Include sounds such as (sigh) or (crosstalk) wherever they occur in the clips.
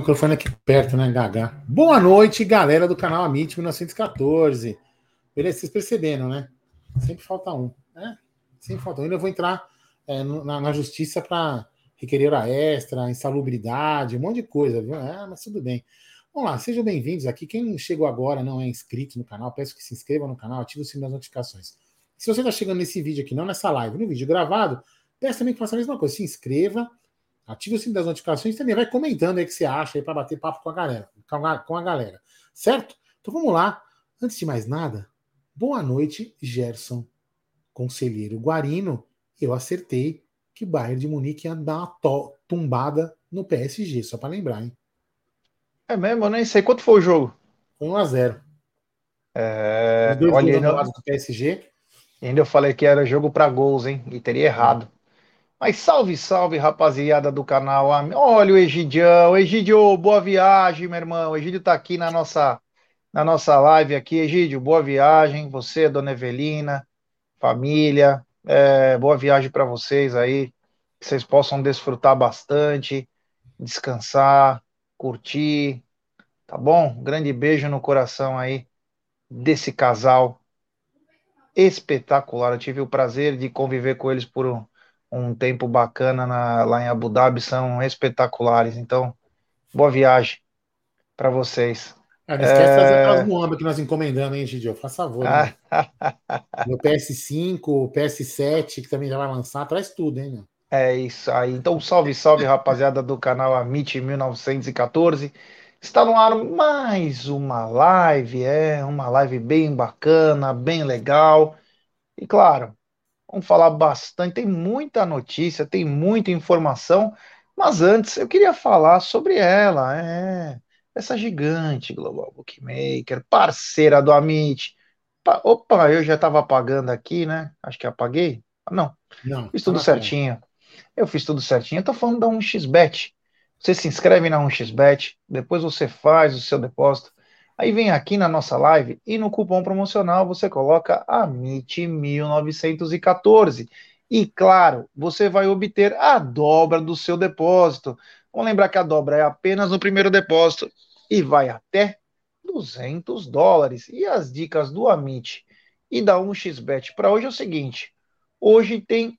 microfone aqui perto, né, Gaga? Boa noite, galera do canal Amit 1914. Beleza? Vocês perceberam, né? Sempre falta um, né? Sempre falta um. Ainda vou entrar é, na, na, justiça para requerer hora extra, insalubridade, um monte de coisa, viu? É, mas tudo bem. Vamos lá, sejam bem-vindos aqui. Quem chegou agora não é inscrito no canal, peço que se inscreva no canal, ative o sininho das notificações. Se você está chegando nesse vídeo aqui, não nessa live, no vídeo gravado, peço também que faça a mesma coisa. Se inscreva, ative o sininho das notificações e também vai comentando aí o que você acha aí para bater papo com a galera, com a, com a galera. Certo? Então vamos lá. Antes de mais nada, boa noite, Gerson, conselheiro Guarino. Eu acertei que o Bayern de Munique ia dar uma tumbada no PSG, só para lembrar, hein? É mesmo? Eu nem sei. Quanto foi o jogo? Foi 1x0. É... Dois Olha, não... do PSG. Ainda eu falei que era jogo para gols, hein? E teria errado. Mas salve, salve, rapaziada do canal. Olha o Egidião. Egidio, boa viagem, meu irmão. O Egidio tá aqui na nossa, na nossa live aqui. Egidio, boa viagem. Você, dona Evelina, família. É, boa viagem para vocês aí. Que vocês possam desfrutar bastante, descansar, curtir. Tá bom? grande beijo no coração aí desse casal espetacular. Eu tive o prazer de conviver com eles por um, tempo bacana na, lá em Abu Dhabi, são espetaculares. Então, boa viagem para vocês. Ah, não esquece de fazer aquelas muamba que nós encomendamos, hein, Gidio? Faz favor. Né? Meu PS5, o PS7, que também já vai lançar, traz tudo, hein, meu? É isso aí. Então, salve, salve, rapaziada do canal Amit 1914. Está no ar mais uma live, é uma live bem bacana, bem legal. E claro, vamos falar bastante, tem muita notícia, tem muita informação, mas antes eu queria falar sobre ela, é essa gigante Global Bookmaker, parceira do Amit. Opa, eu já estava apagando aqui, né? Acho que apaguei. Não, não fiz tudo certinho. Eu fiz tudo certinho. Eu tô falando da 1xBet. Você se inscreve na 1xBet, depois você faz o seu depósito. Aí vem aqui na nossa live e no cupom promocional você coloca AMIT1914. E claro, você vai obter a dobra do seu depósito. Vamos lembrar que a dobra é apenas no primeiro depósito e vai até 200 dólares. E as dicas do Amit e da 1xBet para hoje é o seguinte: hoje tem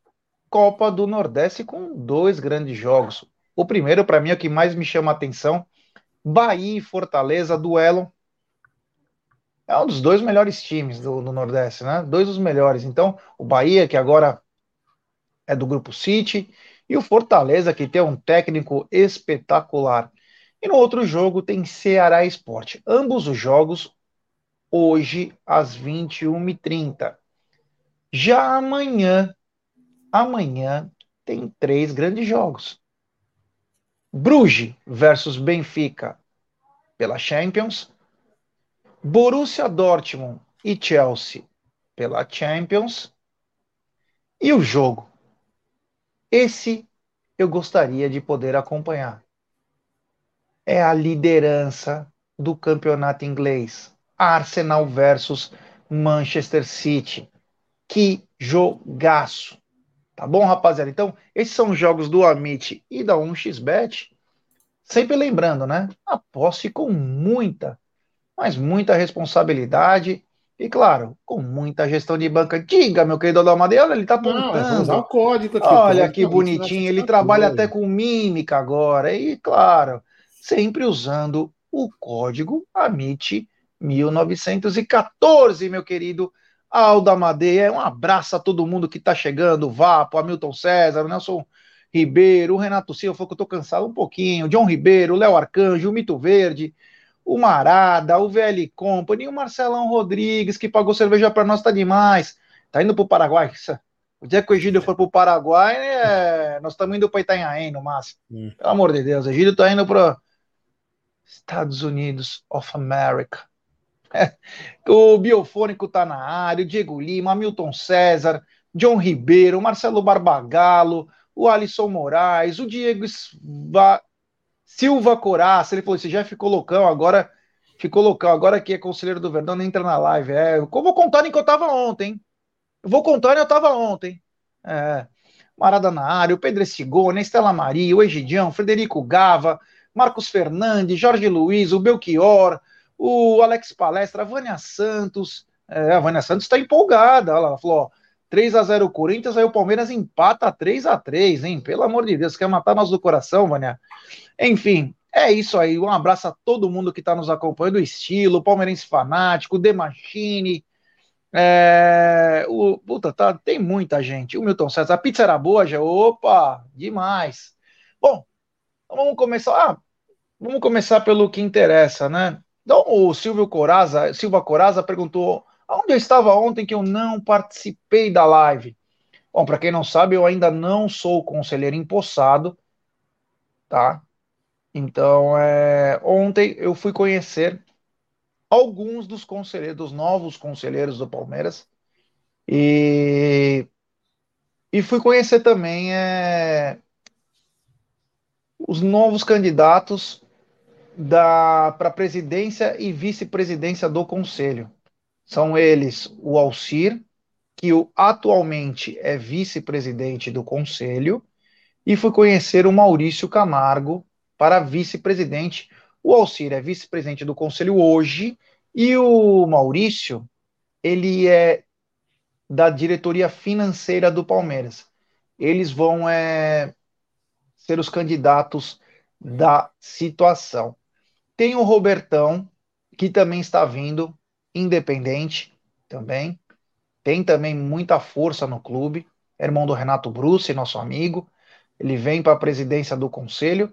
Copa do Nordeste com dois grandes jogos. O primeiro, para mim, é o que mais me chama a atenção. Bahia e Fortaleza, duelo. É um dos dois melhores times do, do, Nordeste, né? Dois dos melhores. Então, o Bahia, que agora é do Grupo City, e o Fortaleza, que tem um técnico espetacular. E no outro jogo tem Ceará Esporte. Ambos os jogos hoje às 21h30. Já amanhã, amanhã tem três grandes jogos. Bruges versus Benfica pela Champions, Borussia Dortmund e Chelsea pela Champions. E o jogo? Esse eu gostaria de poder acompanhar. É a liderança do campeonato inglês. Arsenal versus Manchester City. Que jogaço! Tá bom, rapaziada? Então, esses são os jogos do Amit e da 1xBet. Sempre lembrando, né? Aposte com muita, mas muita responsabilidade e, claro, com muita gestão de banca. Diga, meu querido Almadeira, olha, ele tá apontando. Não, o código aqui. Olha que bonitinho, ele trabalha até com mímica agora. E, claro, sempre usando o código AMIT 1914, meu querido Alda Madeira, um abraço a todo mundo que está chegando, o Vapo, Hamilton César, o Nelson Ribeiro, o Renato Silva, falou que eu tô cansado um pouquinho, John Ribeiro, Léo Arcanjo, o Mito Verde, o Marada, o VL Company, o Marcelão Rodrigues, que pagou cerveja para nós, tá demais. Tá indo pro Paraguai. O dia que o Egílio for pro Paraguai, é... nós estamos indo para Itanhaém, no máximo. Hum. Pelo amor de Deus, o Egílio tá indo para Estados Unidos of America. (laughs) o Biofônico tá na área, o Diego Lima, Milton César, John Ribeiro, Marcelo Barbagallo, o Alisson Moraes, o Diego Sva... Silva Coraça, ele falou: você já ficou loucão, agora ficou loucão, agora que é conselheiro do Verdão, não entra na live. É, eu vou contar que eu tava ontem. Eu vou contar em eu tava ontem. É. Marada na área, o Pedro Estigone, Estela Maria, o Egidião, Frederico Gava, Marcos Fernandes, Jorge Luiz, o Belchior, o Alex Palestra, a Vânia Santos. É, a Vânia Santos está empolgada. Ela falou: ó, 3 a 0 Corinthians, aí o Palmeiras empata 3 a 3 hein? Pelo amor de Deus, quer matar nós do coração, Vânia? Enfim, é isso aí. Um abraço a todo mundo que está nos acompanhando. O estilo, Palmeirense fanático, The Machine. É, o, puta, tá, tem muita gente. O Milton César, a pizza era boa, já? Opa, demais. Bom, então vamos começar. Ah, vamos começar pelo que interessa, né? Então, o Silvio Coraza, Silva Coraza perguntou: onde eu estava ontem que eu não participei da live? Bom, para quem não sabe, eu ainda não sou conselheiro empossado, tá? Então, é, ontem eu fui conhecer alguns dos conselheiros, dos novos conselheiros do Palmeiras, e, e fui conhecer também é, os novos candidatos para a presidência e vice-presidência do Conselho. São eles o Alcir, que atualmente é vice-presidente do Conselho, e fui conhecer o Maurício Camargo para vice-presidente. O Alcir é vice-presidente do Conselho hoje, e o Maurício, ele é da diretoria financeira do Palmeiras. Eles vão é, ser os candidatos da situação. Tem o Robertão, que também está vindo, independente também. Tem também muita força no clube. Irmão do Renato Bruce, nosso amigo. Ele vem para a presidência do conselho.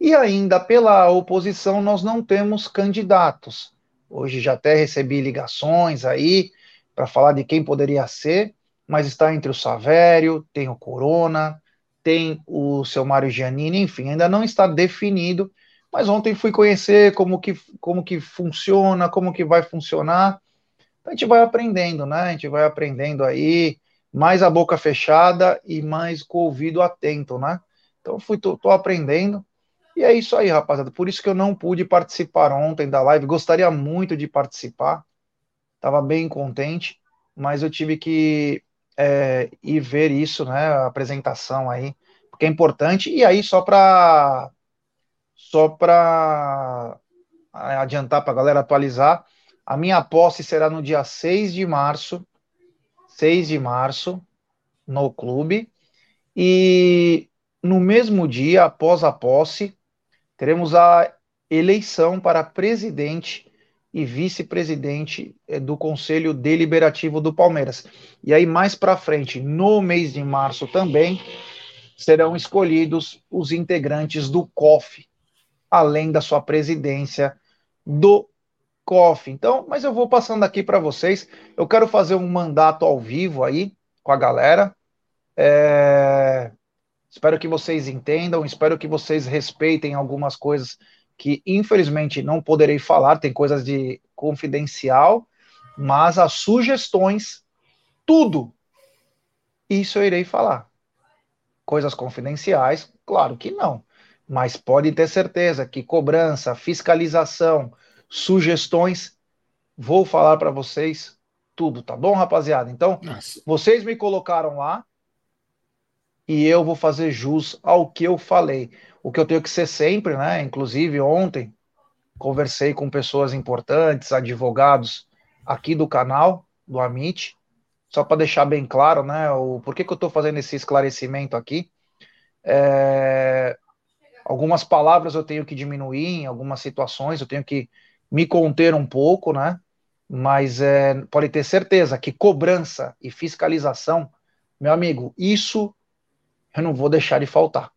E ainda pela oposição, nós não temos candidatos. Hoje já até recebi ligações aí para falar de quem poderia ser, mas está entre o Savério, tem o Corona, tem o seu Mário Giannini, enfim, ainda não está definido mas ontem fui conhecer como que, como que funciona, como que vai funcionar. A gente vai aprendendo, né? A gente vai aprendendo aí, mais a boca fechada e mais com o ouvido atento, né? Então fui, aprendendo. E é isso aí, rapaziada. Por isso que eu não pude participar ontem da live. Gostaria muito de participar. Tava bem contente, mas eu tive que é, ir ver isso, né? A apresentação aí, porque é importante. E aí, só para só para adiantar para a galera atualizar, a minha posse será no dia 6 de março, 6 de março, no clube, e no mesmo dia, após a posse, teremos a eleição para presidente e vice-presidente eh, do Conselho Deliberativo do Palmeiras. E aí, mais para frente, no mês de março também, serão escolhidos os integrantes do COF, além da sua presidência do COF. Então, mas eu vou passando aqui para vocês. Eu quero fazer um mandato ao vivo aí com a galera. É... Espero que vocês entendam, espero que vocês respeitem algumas coisas que infelizmente não poderei falar, tem coisas de confidencial, mas as sugestões, tudo, isso eu irei falar. Coisas confidenciais, claro que não. Mas pode ter certeza que cobrança, fiscalização, sugestões, vou falar para vocês tudo, tá bom, rapaziada? Então, Nossa. vocês me colocaram lá e eu vou fazer jus ao que eu falei. O que eu tenho que ser sempre, né? Inclusive, ontem conversei com pessoas importantes, advogados aqui do canal, do Amit, só para deixar bem claro, né? O por que, eu estou fazendo esse esclarecimento aqui. É, algumas palavras eu tenho que diminuir em algumas situações, eu tenho que me conter um pouco, né? Mas é, pode ter certeza que cobrança e fiscalização, meu amigo, isso eu não vou deixar de faltar.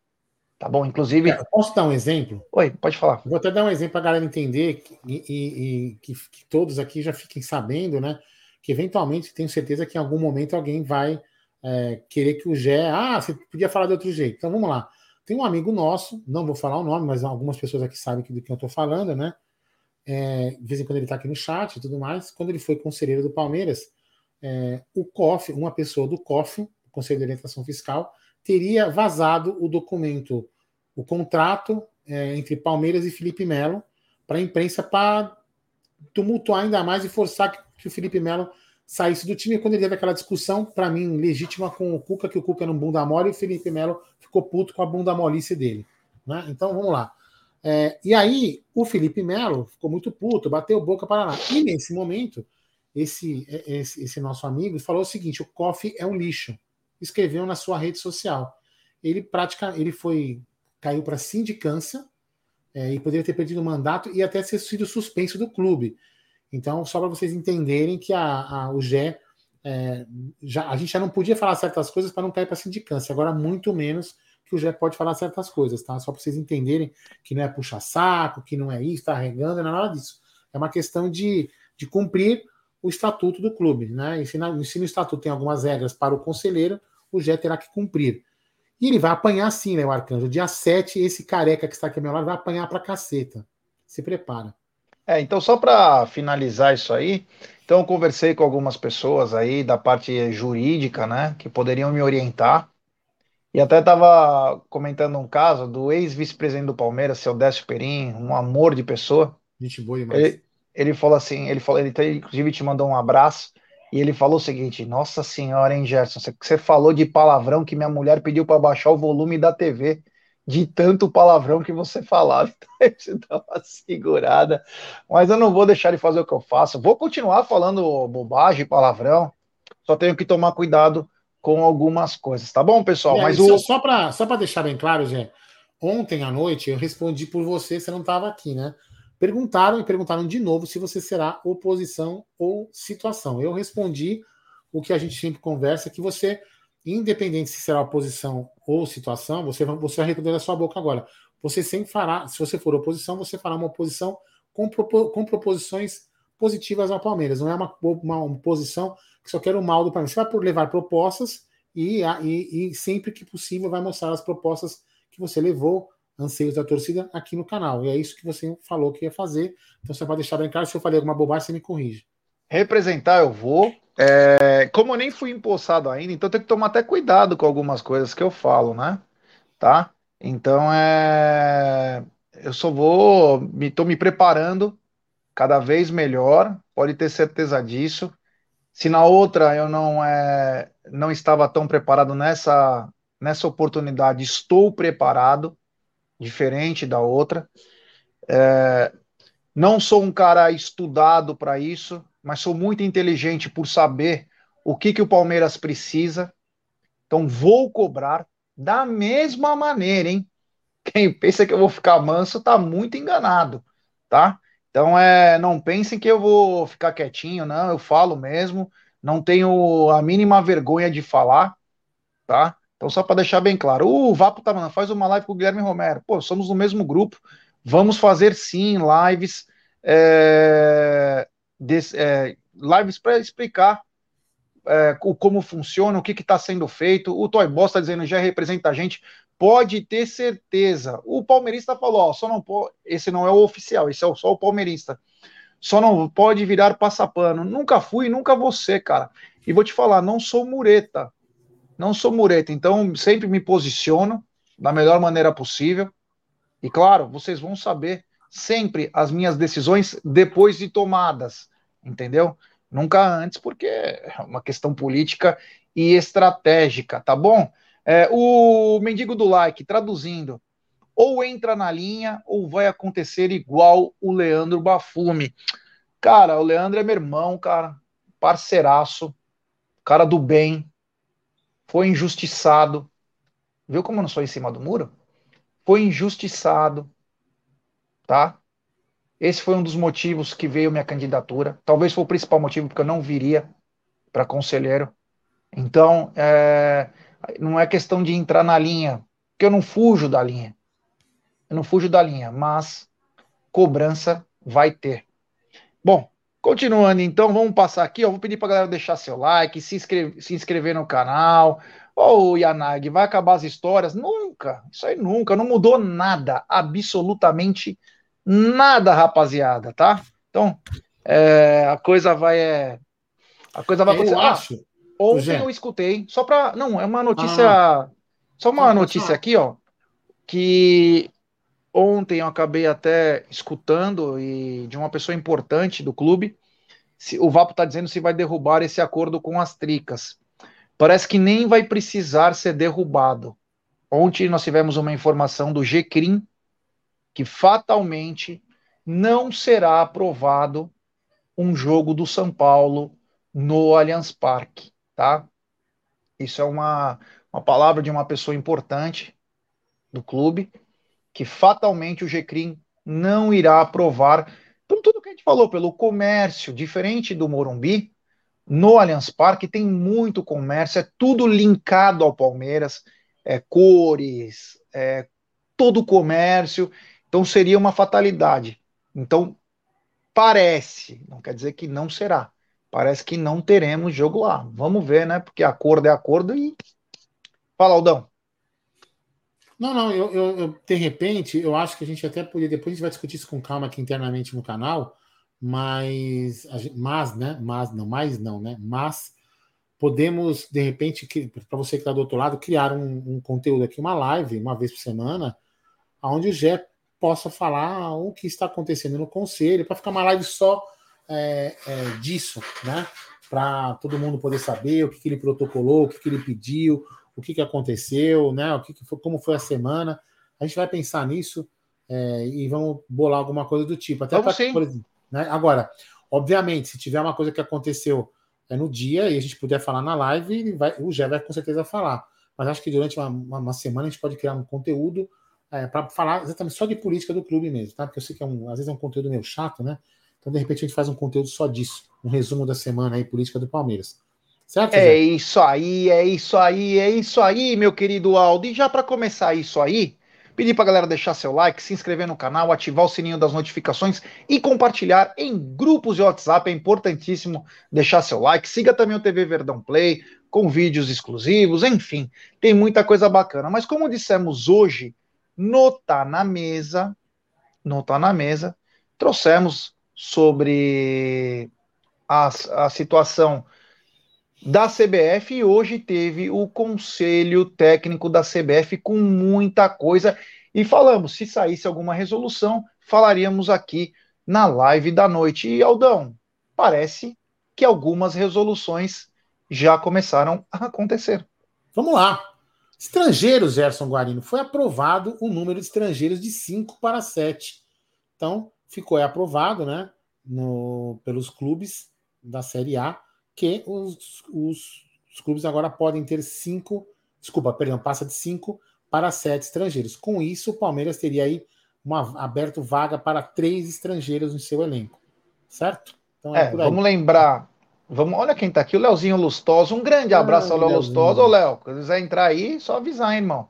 Tá bom? Inclusive. É, posso dar um exemplo? Oi, pode falar. Vou até dar um exemplo para a galera entender e, e, e que, que, todos aqui já fiquem sabendo, né? Que eventualmente tenho certeza que em algum momento alguém vai é, querer que o Gé. Ah, você podia falar de outro jeito. Então vamos lá. Tem um amigo nosso, não vou falar o nome, mas algumas pessoas aqui sabem do que eu estou falando, né? É, de vez em quando ele está aqui no chat e tudo mais. Quando ele foi conselheiro do Palmeiras, é, o COF, uma pessoa do COF, Conselho de Orientação Fiscal, teria vazado o documento, o contrato é, entre Palmeiras e Felipe Melo para a imprensa para tumultuar ainda mais e forçar que, que o Felipe Melo saísse do time quando ele teve aquela discussão, para mim, legítima com o Cuca, que o Cuca era um bunda mole e o Felipe Melo ficou puto com a bunda molice dele. Né? Então vamos lá. É, e aí o Felipe Melo ficou muito puto, bateu boca para lá. E nesse momento, esse, é, esse, esse nosso amigo falou o seguinte: o COF é um lixo. Escreveu na sua rede social. Ele praticamente ele foi caiu para sindicância é, e poderia ter perdido o mandato e até ter sido suspenso do clube. Então, só para vocês entenderem que a, a o GE é, já, a gente já não podia falar certas coisas para não cair para sindicância, agora muito menos que o Gé pode falar certas coisas, tá? Só para vocês entenderem que não é puxar saco, que não é isso, tá regando, não é nada disso. É uma questão de, de cumprir o estatuto do clube, né? E se, na, se no estatuto tem algumas regras para o conselheiro, o Gé terá que cumprir. E ele vai apanhar sim, né, o Arcanjo? Dia 7, esse careca que está aqui ao meu lado vai apanhar para caceta. Se prepara. É, então só para finalizar isso aí, então eu conversei com algumas pessoas aí da parte jurídica, né, que poderiam me orientar. E até estava comentando um caso do ex-vice-presidente do Palmeiras, seu Décio Perim, um amor de pessoa. Gente boa demais. Ele, ele falou assim, ele falou, ele inclusive te mandou um abraço. E ele falou o seguinte: Nossa senhora, hein, Gerson? Você, falou de palavrão que minha mulher pediu para baixar o volume da TV de tanto palavrão que você falava. (laughs) Então, você dá uma segurada. Mas eu não vou deixar de fazer o que eu faço. Vou continuar falando bobagem, palavrão. Só tenho que tomar cuidado com algumas coisas, tá bom, pessoal? É, Mas o... Só para só deixar bem claro, Zé, ontem à noite eu respondi por você, você não estava aqui, né? Perguntaram e perguntaram de novo se você será oposição ou situação. Eu respondi o que a gente sempre conversa, que você, independente se será oposição ou situação, você, você vai responder da sua boca agora. Você sempre fará, se você for oposição, você fará uma oposição com, com proposições positivas ao Palmeiras. Não é uma, uma, uma posição que só quer o mal do Palmeiras. Você vai levar propostas e, e, e sempre que possível vai mostrar as propostas que você levou anseios da torcida aqui no canal. E é isso que você falou que ia fazer. Então você pode deixar bem claro. Se eu falei alguma bobagem, você me corrige. Representar eu vou. É, como eu nem fui empossado ainda, então tem que tomar até cuidado com algumas coisas que eu falo, né? Tá? Então é. Eu só vou. Me, me preparando cada vez melhor, pode ter certeza disso. Se na outra eu não, é, não estava tão preparado nessa, nessa oportunidade, estou preparado diferente da outra. É, não sou um cara estudado para isso, mas sou muito inteligente por saber o que, que o Palmeiras precisa. Então vou cobrar da mesma maneira, hein? (laughs) Quem pensa que eu vou ficar manso tá muito enganado, tá? Então é, não pensem que eu vou ficar quietinho, não, eu falo mesmo, não tenho a mínima vergonha de falar, tá? Então, só para deixar bem claro, o Vapo tá mandando, faz uma live com o Guilherme Romero. Pô, somos no mesmo grupo. Vamos fazer sim lives, é, des, é, lives para explicar é, o, como funciona, o que está sendo feito. O Toy Boss está dizendo já representa a gente. Pode ter certeza. O palmeirista falou: ó, só não pode. Esse não é o oficial, esse é só o palmeirista. Só não pode virar passapano. Nunca fui, nunca ser, cara. E vou te falar, não sou mureta não sou mureta, então sempre me posiciono da melhor maneira possível. E claro, vocês vão saber sempre as minhas decisões depois de tomadas, entendeu? Nunca antes, porque é uma questão política e estratégica, tá bom? É, o mendigo do like, traduzindo, ou entra na linha ou vai acontecer igual o Leandro Bafume. Cara, o Leandro é meu irmão, cara, parceiraço, cara do bem, foi injustiçado. Viu como eu não sou em cima do muro? Foi injustiçado, tá? Esse foi um dos motivos que veio minha candidatura. Talvez foi o principal motivo porque eu não viria para conselheiro. Então, é, não é questão de entrar na linha, porque eu não fujo da linha. Eu não fujo da linha, mas cobrança vai ter. Bom, Continuando, então, vamos passar aqui. Ó, vou pedir para galera deixar seu like, se, inscrever, se inscrever no canal. Ô, oh, Yanag, vai acabar as histórias? Nunca, isso aí nunca, não mudou nada, absolutamente nada, rapaziada, tá? Então, é, a coisa vai. É, a coisa vai acontecer. Eu acho. Ah, ontem eu escutei, só para. Não, é uma notícia. Ah, só uma notícia aqui, ó. Que Ontem eu acabei até escutando e de uma pessoa importante do clube. Se, o Vapo está dizendo se vai derrubar esse acordo com as tricas. Parece que nem vai precisar ser derrubado. Ontem nós tivemos uma informação do GCRIM, que fatalmente não será aprovado um jogo do São Paulo no Allianz Parque, tá? Isso é uma, uma palavra de uma pessoa importante do clube, que fatalmente o GCRIM não irá aprovar, por tudo que a gente falou, pelo comércio, diferente do Morumbi, no Allianz Parque tem muito comércio, é tudo linkado ao Palmeiras, é cores, é todo o comércio, então seria uma fatalidade. Então, parece, não quer dizer que não será, parece que não teremos jogo lá. Vamos ver, né? Porque acordo é acordo e. Fala, Aldão. Não, não, eu, eu, eu, de repente, eu acho que a gente até poderia, depois a gente vai discutir isso com calma aqui internamente no canal, mas, mas, né, mas não, mais não, né, mas podemos, de repente, para você que está do outro lado, criar um, um, conteúdo aqui, uma live, uma vez por semana, onde o Gé possa falar o que está acontecendo no conselho, para ficar uma live só é, é, disso, né? Para todo mundo poder saber o que, que ele protocolou, o que, que, ele pediu, o que, que aconteceu, né? O que, que foi, como foi a semana. A gente vai pensar nisso é, e vamos bolar alguma coisa do tipo. Até pra, por exemplo, né? Agora, obviamente, se tiver uma coisa que aconteceu é, no dia e a gente puder falar na live, vai, o Gé vai com certeza falar. Mas acho que durante uma, uma, uma semana a gente pode criar um conteúdo é, para falar exatamente só de política do clube mesmo, tá? Porque eu sei que é um, às vezes é um conteúdo meio chato, né? Então, de repente, a gente faz um conteúdo só disso, um resumo da semana aí, política do Palmeiras. Certo? É isso aí, é isso aí, é isso aí, meu querido Aldo. E já para começar isso aí, pedir para galera deixar seu like, se inscrever no canal, ativar o sininho das notificações e compartilhar em grupos de WhatsApp. É importantíssimo deixar seu like. Siga também o TV Verdão Play com vídeos exclusivos, enfim, tem muita coisa bacana. Mas como dissemos hoje, no Tá na Mesa, no Tá na Mesa, trouxemos sobre a, a situação da CBF e hoje teve o conselho técnico da CBF com muita coisa e falamos, se saísse alguma resolução, falaríamos aqui na live da noite. E Aldão, parece que algumas resoluções já começaram a acontecer. Vamos lá. Estrangeiros, Gerson Guarino, foi aprovado o número de estrangeiros de 5 para 7. Então, ficou aprovado né, no, pelos clubes da Série A que os, os, os clubes agora podem ter 5, desculpa, perdão, passa de 5 para 7 estrangeiros. Com isso, o Palmeiras teria aí uma, aberto vaga para três estrangeiros no seu elenco. Certo? Então, é, é vamos lembrar Vamos, olha quem tá aqui, o Leozinho Lustoso. Um grande abraço ao Léo Lustoso. Ô, Léo, se quiser entrar aí, só avisar, hein, irmão.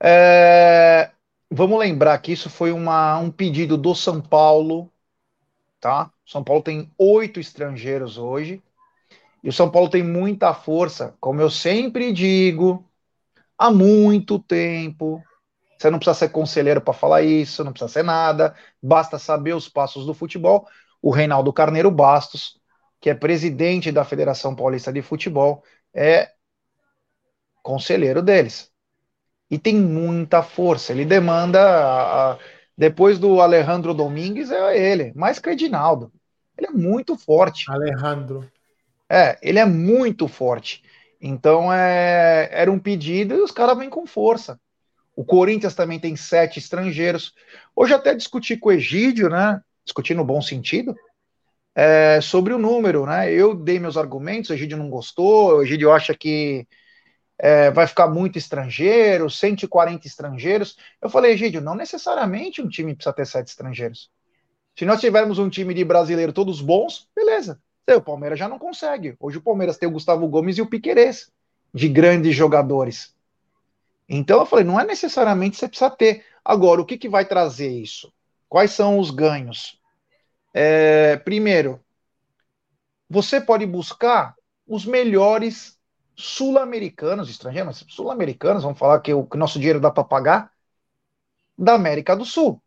É, vamos lembrar que isso foi uma, um pedido do São Paulo, tá? São Paulo tem oito estrangeiros hoje. E o São Paulo tem muita força, como eu sempre digo, há muito tempo. Você não precisa ser conselheiro para falar isso, não precisa ser nada, basta saber os passos do futebol. O Reinaldo Carneiro Bastos que é presidente da Federação Paulista de Futebol, é conselheiro deles. E tem muita força. Ele demanda. A, a, depois do Alejandro Domingues, é ele, mais que o Edinaldo. Ele é muito forte. Alejandro. É, ele é muito forte. Então é, era um pedido e os caras vêm com força. O Corinthians também tem sete estrangeiros. Hoje até discuti com o Egídio, né? Discutir no bom sentido é, sobre o número, né? Eu dei meus argumentos, o Egídio não gostou, o Egídio acha que é, vai ficar muito estrangeiro, 140 estrangeiros. Eu falei, Egídio, não necessariamente um time precisa ter sete estrangeiros. Se nós tivermos um time de brasileiro todos bons, beleza. O Palmeiras já não consegue. Hoje o Palmeiras tem o Gustavo Gomes e o Piquerez, de grandes jogadores. Então eu falei, não é necessariamente você precisa ter. Agora, o que, que vai trazer isso? Quais são os ganhos? É, primeiro, você pode buscar os melhores sul-americanos, estrangeiros, sul-americanos, vamos falar que o que nosso dinheiro dá para pagar, da América do Sul.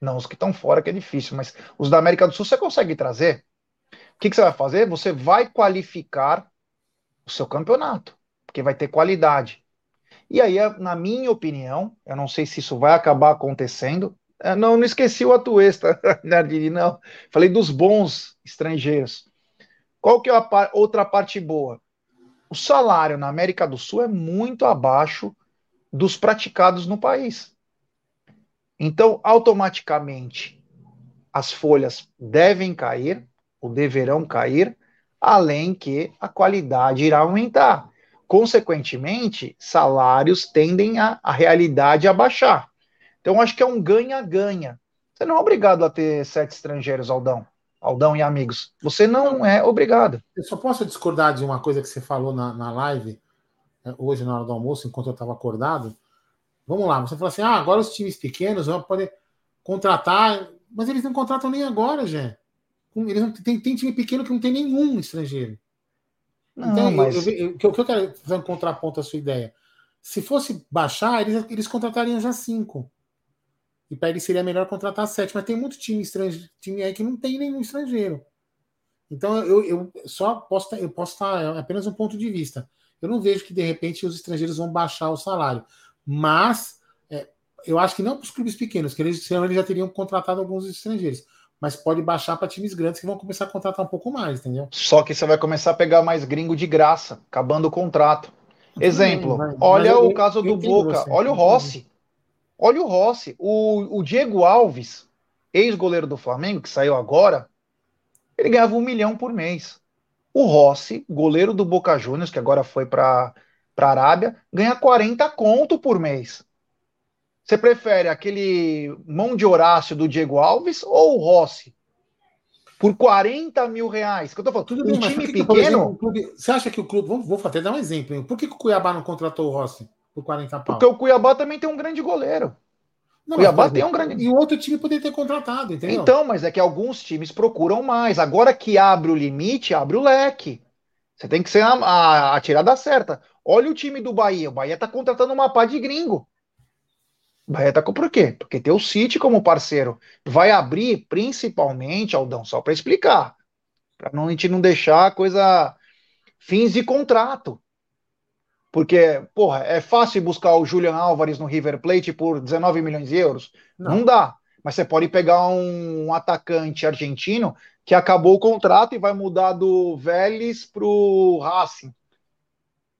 Não os que estão fora, que é difícil, mas os da América do Sul você consegue trazer. Que, que você vai fazer? Você vai qualificar o seu campeonato, porque vai ter qualidade. E aí, na minha opinião, eu não sei se isso vai acabar acontecendo, é, não, não esqueci o Atuesta, (laughs) Nardini, não. Falei dos bons estrangeiros. Qual que é a outra parte boa? O salário na América do Sul é muito abaixo dos praticados no país. Então, automaticamente, as folhas devem cair, ou deverão cair, além que a qualidade irá aumentar. Consequentemente, salários tendem a, a realidade a baixar. Então, acho que é um ganha-ganha. Você não é obrigado a ter sete estrangeiros, Aldão. Aldão e amigos. Você não é obrigado. Eu só posso discordar de uma coisa que você falou na, na live, né, hoje na hora do almoço, enquanto eu estava acordado. Vamos lá, você falou assim: ah, agora os times pequenos vão poder contratar, mas eles não contratam nem agora, Jé. Eles não, tem, tem time pequeno que não tem nenhum estrangeiro. Não, então, mas... eu, eu, eu, o que eu quero fazer um contraponto à sua ideia. Se fosse baixar, eles, eles contratariam já cinco. E para eles seria melhor contratar sete. Mas tem muito time estrangeiro, time aí que não tem nenhum estrangeiro. Então eu, eu só posso eu posso estar é apenas um ponto de vista. Eu não vejo que de repente os estrangeiros vão baixar o salário. Mas é, eu acho que não para os clubes pequenos, que eles, senão eles já teriam contratado alguns estrangeiros mas pode baixar para times grandes que vão começar a contratar um pouco mais, entendeu? Só que você vai começar a pegar mais gringo de graça, acabando o contrato. Exemplo, olha mas eu, o caso do Boca, você, olha o Rossi. Olha o Rossi, o, o Diego Alves, ex-goleiro do Flamengo, que saiu agora, ele ganhava um milhão por mês. O Rossi, goleiro do Boca Juniors, que agora foi para a Arábia, ganha 40 conto por mês. Você prefere aquele mão de Horácio do Diego Alves ou o Rossi? Por 40 mil reais. Que eu tô falando, Tudo um bem, time que, pequeno. Exemplo, clube, você acha que o clube. Vamos, vou até dar um exemplo. Por que, que o Cuiabá não contratou o Rossi por 40 pau? Porque o Cuiabá também tem um grande goleiro. Não, Cuiabá tem um grande. E o outro time poderia ter contratado, entendeu? Então, mas é que alguns times procuram mais. Agora que abre o limite, abre o leque. Você tem que ser a, a, a tirada certa. Olha o time do Bahia. O Bahia tá contratando uma pá de gringo. Bahia tá com por quê? Porque tem o City como parceiro. Vai abrir principalmente, Aldão, só para explicar. Para a gente não deixar a coisa fins de contrato. Porque, porra, é fácil buscar o Julian Álvares no River Plate por 19 milhões de euros? Não, não dá. Mas você pode pegar um atacante argentino que acabou o contrato e vai mudar do Vélez pro Racing.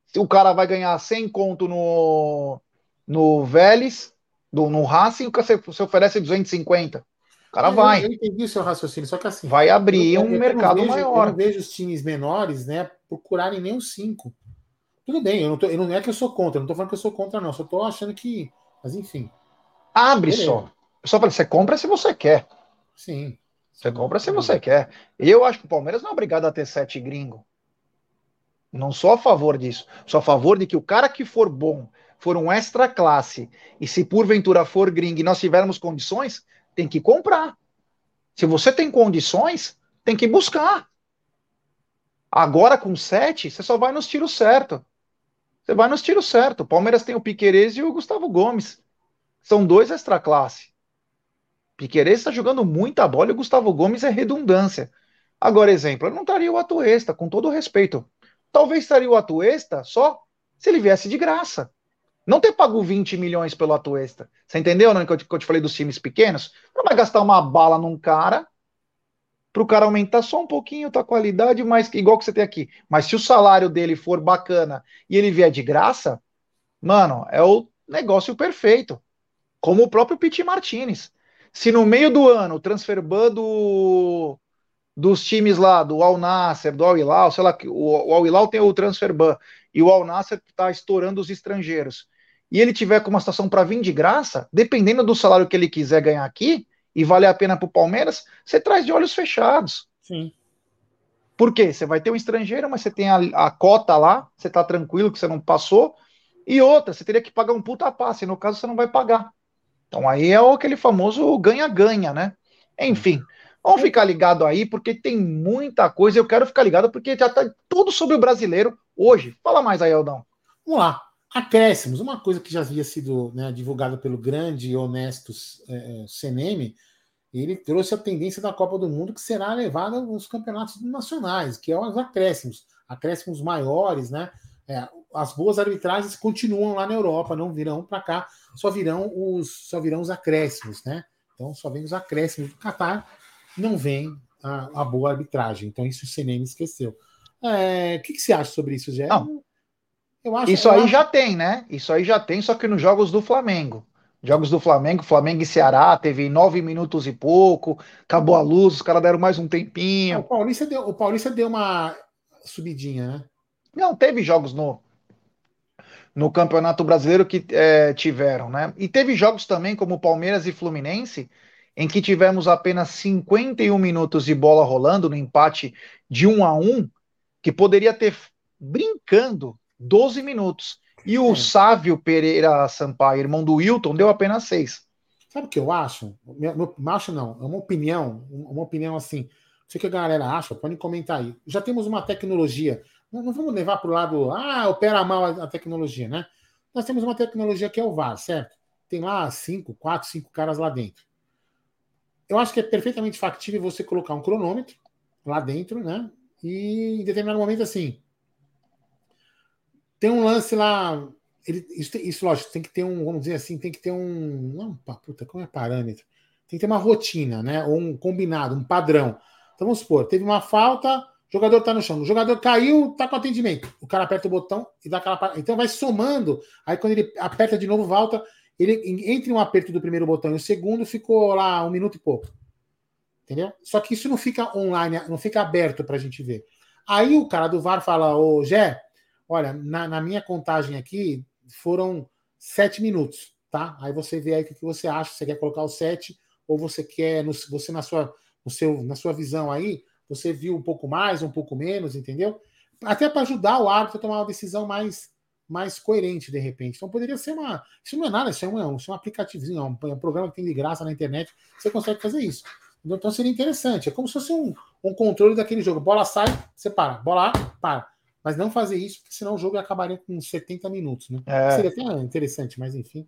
Se o cara vai ganhar 100 conto no, no Vélez, do, no Racing, você, você oferece 250. O cara vai. Eu entendi o seu raciocínio, só que assim. Vai abrir um mercado vejo, maior. Eu não vejo os times menores, né, procurarem nem os cinco. Tudo bem, eu não, tô, eu não é que eu sou contra, eu não tô falando que eu sou contra, não. Só tô achando que. Mas enfim. Abre Beleza. só. Eu só falei, você compra se você quer. Sim. Você compra se você quer. Eu acho que o Palmeiras não é obrigado a ter sete gringo. Não sou a favor disso. Sou a favor de que o cara que for bom for um extra classe, e se porventura for gringo e nós tivermos condições, tem que comprar. Se você tem condições, tem que buscar. Agora com sete, você só vai nos tiros certo. Você vai nos tiros certo. O Palmeiras tem o Piquerez e o Gustavo Gomes. São dois extra classe. Piquerez está jogando muita bola e o Gustavo Gomes é redundância. Agora, exemplo, eu não estaria o Atuesta, com todo respeito. Talvez estaria o Atuesta só se ele viesse de graça. Não ter pago 20 milhões pelo Atuesta. Você entendeu, né, que eu, que eu te falei dos times pequenos? Não vai gastar uma bala num cara para o cara aumentar só um pouquinho a tua qualidade, mas igual que você tem aqui. Mas se o salário dele for bacana e ele vier de graça, mano, é o negócio perfeito. Como o próprio Pete Martinez. Se no meio do ano o transfer ban do, dos times lá, do Al Nasser, do Al Hilal, sei lá, o, o Al Hilal tem o transfer ban e o Al Nasser está estourando os estrangeiros e ele tiver com uma situação para vir de graça, dependendo do salário que ele quiser ganhar aqui, e valer a pena para o Palmeiras, você traz de olhos fechados. Sim. Por quê? Você vai ter um estrangeiro, mas você tem a, a cota lá, você está tranquilo que você não passou, e outra, você teria que pagar um puta passe, no caso você não vai pagar. Então aí é aquele famoso ganha-ganha, né? Enfim, vamos ficar ligado aí, porque tem muita coisa, eu quero ficar ligado, porque já tá tudo sobre o brasileiro hoje. Fala mais aí, Aldão. Vamos lá. Acréscimos, uma coisa que já havia sido né, divulgada pelo grande e honesto é, CNM, ele trouxe a tendência da Copa do Mundo que será levada nos campeonatos nacionais, que é os acréscimos, acréscimos maiores, né? É, as boas arbitragens continuam lá na Europa, não virão para cá, só virão os só virão os acréscimos, né? Então só vem os acréscimos do Catar, não vem a, a boa arbitragem. Então isso o CNM esqueceu. É, o que, que, você acha sobre isso, Gé? Não, Acho, isso aí acho... já tem, né? Isso aí já tem, só que nos jogos do Flamengo. Jogos do Flamengo, Flamengo e Ceará, teve nove minutos e pouco, acabou a luz, os caras deram mais um tempinho. O Paulista deu, o Paulista deu uma subidinha, né? Não, teve jogos no, no Campeonato Brasileiro que é, tiveram, né? E teve jogos também, como Palmeiras e Fluminense, em que tivemos apenas 51 minutos de bola rolando no empate de 1 a 1, que poderia ter brincando 12 minutos. E o é. Sávio Pereira Sampaio, irmão do Wilton, deu apenas 6. Sabe o que eu acho? Meu, meu, acho não, é uma opinião, uma opinião assim. Não sei o que a galera acha, pode comentar aí. Já temos uma tecnologia. Não, não vamos levar para o lado, ah, opera mal a, a, tecnologia, né? Nós temos uma tecnologia que é o VAR, certo? Tem lá cinco, quatro, cinco caras lá dentro. Eu acho que é perfeitamente factível você colocar um cronômetro lá dentro, né? E em determinado momento, assim, tem um lance lá. Ele, isso, isso, lógico, tem que ter um, vamos dizer assim, tem que ter um. Não, puta, como é parâmetro? Tem que ter uma rotina, né? Ou um combinado, um padrão. Então vamos supor, teve uma falta, o jogador tá no chão, o jogador caiu, tá com atendimento. O cara aperta o botão e dá aquela. Então vai somando. Aí quando ele aperta de novo, volta. Ele, entre um aperto do primeiro botão e o segundo, ficou lá um minuto e pouco. Entendeu? Só que isso não fica online, não fica aberto para a gente ver. Aí o cara do VAR fala, ô Gé, Olha, na, na, minha contagem aqui foram sete minutos, tá? Aí você vê aí o que você acha, você quer colocar o sete ou você quer, no, você na sua, no seu, na sua visão aí, você viu um pouco mais, um pouco menos, entendeu? Até para ajudar o árbitro a tomar uma decisão mais, mais coerente, de repente. Então poderia ser uma. Isso não é nada, isso é um, isso é um aplicativozinho, é um, é um programa que tem de graça na internet, você consegue fazer isso. Então seria interessante. É como se fosse um, um controle daquele jogo. Bola sai, você para. Bola para mas não fazer isso, porque senão o jogo acabaria com 70 minutos, né? É. Seria até interessante, mas enfim.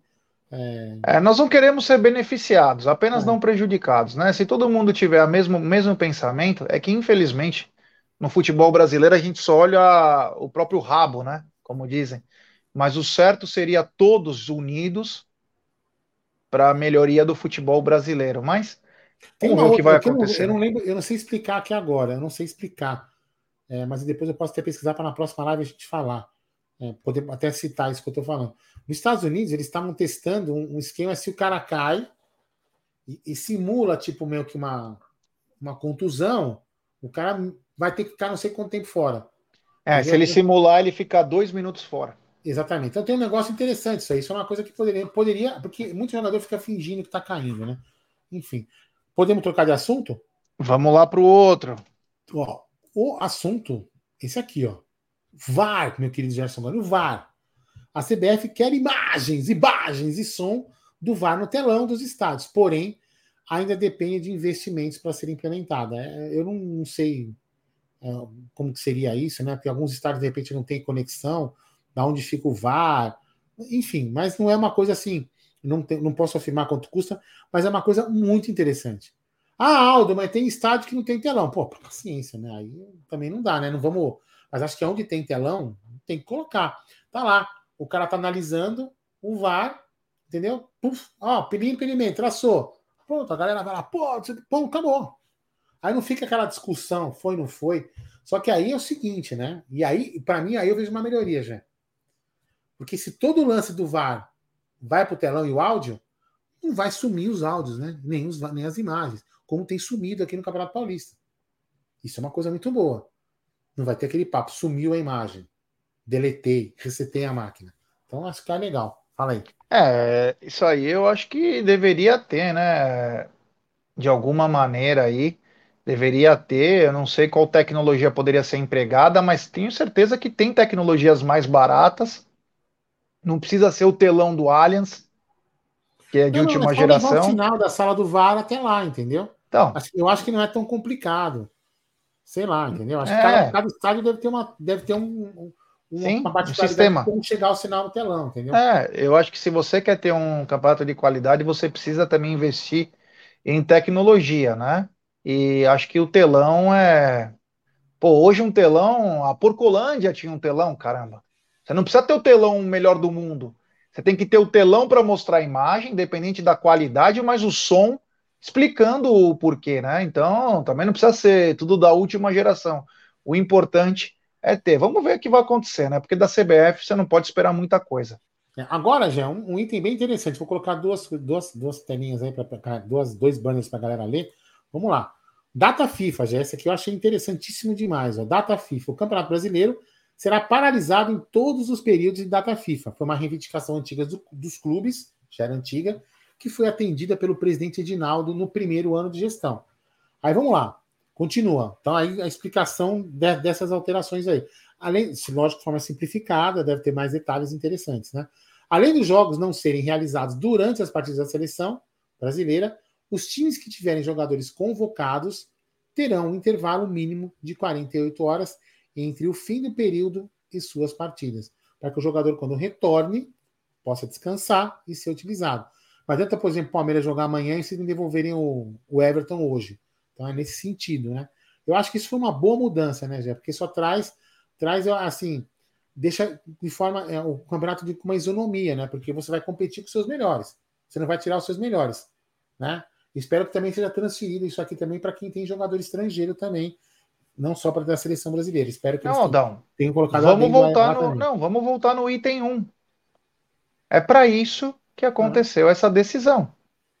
É... É, nós não queremos ser beneficiados, apenas é. não prejudicados, né? Se todo mundo tiver o mesmo, mesmo pensamento, é que infelizmente no futebol brasileiro a gente só olha o próprio rabo, né? Como dizem. Mas o certo seria todos unidos para a melhoria do futebol brasileiro. Mas vamos ver o que vai acontecer. Eu não lembro, eu não sei explicar aqui agora, eu não sei explicar é, mas depois eu posso até pesquisar para na próxima live a gente falar. É, poder até citar isso que eu estou falando. Nos Estados Unidos, eles estavam testando um, um, esquema se o cara cai e, e, simula, tipo, meio que uma, uma contusão, o cara vai ter que ficar não sei quanto tempo fora. É, se ele simular, ele fica dois minutos fora. Exatamente. Então tem um negócio interessante isso aí. Isso é uma coisa que poderia, poderia porque muito jogador fica fingindo que está caindo, né? Enfim. Podemos trocar de assunto? Vamos lá para o outro. Ó, o assunto, esse aqui, ó. VAR, meu querido Gerson Mano, VAR. A CBF quer imagens, imagens e som do VAR no telão dos estádios, porém, ainda depende de investimentos para ser implementada. É, eu não, não sei é, como que seria isso, né? Porque alguns estádios, de repente, não tem conexão, da onde fica o VAR, enfim, mas não é uma coisa assim, não, tem, não posso afirmar quanto custa, mas é uma coisa muito interessante. Ah, Aldo, mas tem estádio que não tem telão. Pô, paciência, né? Aí também não dá, né? Não vamos. Mas acho que onde tem telão, tem que colocar. Tá lá. O cara tá analisando o VAR, entendeu? Puf, ó, impedimento, traçou. Pronto, a galera vai lá, pô, pô, acabou. Aí não fica aquela discussão, foi, não foi. Só que aí é o seguinte, né? E aí, para mim, aí eu vejo uma melhoria já. Porque se todo o lance do VAR vai pro telão e o áudio, não vai sumir os áudios, né? Nem, os, nem as imagens como tem sumido aqui no Campeonato Paulista. Isso é uma coisa muito boa. Não vai ter aquele papo, sumiu a imagem, deletei, resetei a máquina. Então acho que é legal. Fala aí. É, isso aí eu acho que deveria ter, né? De alguma maneira aí, deveria ter. Eu não sei qual tecnologia poderia ser empregada, mas tenho certeza que tem tecnologias mais baratas. Não precisa ser o telão do Allianz, que é de não, última não, geração. O final da sala do VAR até lá, entendeu? Então, eu acho que não é tão complicado. Sei lá, entendeu? Acho é. que cada, cada, estádio deve ter uma, deve ter um, um Sim, uma um sistema. como chegar o sinal no telão, entendeu? É, eu acho que se você quer ter um campeonato de qualidade, você precisa também investir em tecnologia, né? E acho que o telão é. Pô, hoje um telão, a Porcolândia tinha um telão, caramba. Você não precisa ter o telão melhor do mundo. Você tem que ter o telão para mostrar a imagem, independente da qualidade, mas o som explicando o porquê, né? Então, também não precisa ser tudo da última geração. O importante é ter. Vamos ver o que vai acontecer, né? Porque da CBF você não pode esperar muita coisa. É, agora, já um, item bem interessante. Vou colocar duas, duas, duas telinhas aí, para duas, dois banners para a galera ler. Vamos lá. Data FIFA, já essa aqui eu achei interessantíssimo demais. Ó. Data FIFA. O Campeonato Brasileiro será paralisado em todos os períodos de data FIFA. Foi uma reivindicação antiga do, dos clubes, já era antiga, que foi atendida pelo presidente Edinaldo no primeiro ano de gestão. Aí vamos lá, continua. Então, aí a explicação de, dessas alterações aí. Além, lógico, de forma simplificada, deve ter mais detalhes interessantes, né? Além dos jogos não serem realizados durante as partidas da seleção brasileira, os times que tiverem jogadores convocados terão um intervalo mínimo de 48 horas entre o fim do período e suas partidas, para que o jogador, quando retorne, possa descansar e ser utilizado. Mas adianta, por exemplo, o Palmeiras jogar amanhã e se devolverem o, o Everton hoje. Então é nesse sentido, né? Eu acho que isso foi uma boa mudança, né, Jé? Porque só traz, traz assim, deixa de forma é, o campeonato de, uma isonomia, né? Porque você vai competir com os seus melhores. Você não vai tirar os seus melhores, né? Espero que também seja transferido isso aqui também para quem tem jogador estrangeiro também, não só para a seleção brasileira. Espero que não, eles tenham, tenham colocado vamos voltar lá, lá no, Não, vamos voltar no item 1. É para isso que aconteceu ah. essa decisão.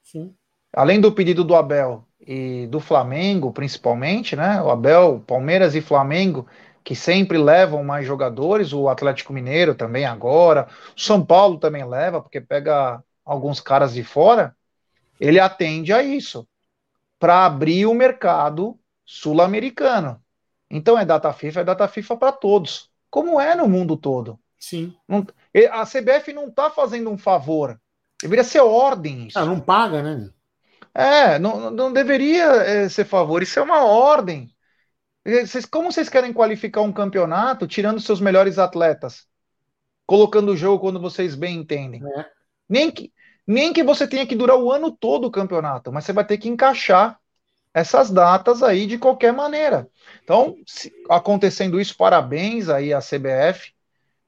Sim. Além do pedido do Abel e do Flamengo, principalmente, né? O Abel, Palmeiras e Flamengo, que sempre levam mais jogadores, o Atlético Mineiro também agora, o São Paulo também leva, porque pega alguns caras de fora ele atende a isso para abrir o mercado sul-americano. Então é data FIFA, é data FIFA para todos, como é no mundo todo. Sim. Não, a CBF não está fazendo um favor. Deveria ser ordem. Isso. Ah, não paga, né? É, não, não deveria é, ser favor. Isso é uma ordem. Vocês, como vocês querem qualificar um campeonato tirando seus melhores atletas? Colocando o jogo quando vocês bem entendem. É. Nem que, nem que você tenha que durar o ano todo o campeonato, mas você vai ter que encaixar essas datas aí de qualquer maneira. Então, se, acontecendo isso, parabéns aí à CBF,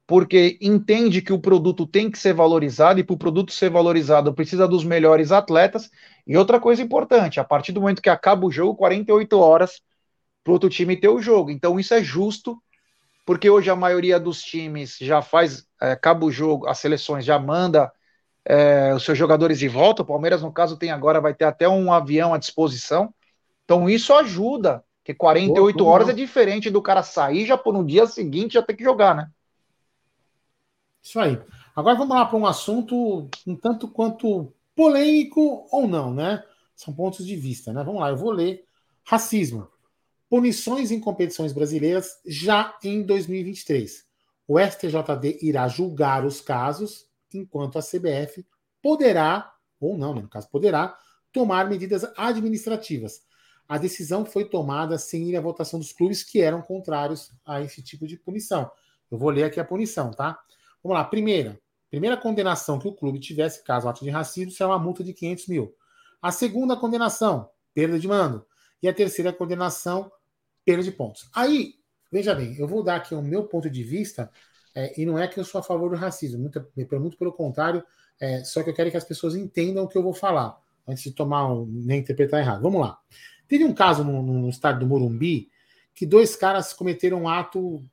porque entende que o produto tem que ser valorizado e para o produto ser valorizado precisa dos melhores atletas. E outra coisa importante, a partir do momento que acaba o jogo, 48 horas para outro time ter o jogo. Então isso é justo, porque hoje a maioria dos times já faz, é, acaba o jogo, as seleções já manda é, os seus jogadores de volta. O Palmeiras, no caso, tem agora, vai ter até um avião à disposição. Então isso ajuda, porque 48 Pô, horas não. é diferente do cara sair já por no dia seguinte já ter que jogar, né? Isso aí. Agora vamos lá para um assunto um tanto quanto polêmico ou não, né? São pontos de vista, né? Vamos lá, eu vou ler. Racismo. Punições em competições brasileiras já em 2023. O STJD irá julgar os casos enquanto a CBF poderá, ou não, né, no caso, poderá, tomar medidas administrativas. A decisão foi tomada sem ir à votação dos clubes que eram contrários a esse tipo de punição. Eu vou ler aqui a punição, tá? Vamos lá. Primeira, primeira condenação que o clube tivesse, caso ato de racismo, será uma multa de 500 mil. A segunda condenação, perda de mando. E a terceira condenação, perda de pontos. Aí, veja bem, eu vou dar aqui o meu ponto de vista é, e não é que eu sou a favor do racismo, muito, muito pelo contrário, é, só que eu quero que as pessoas entendam o que eu vou falar, antes de tomar, nem interpretar errado. Vamos lá. Teve um caso no, no estado do Morumbi que dois caras cometeram um ato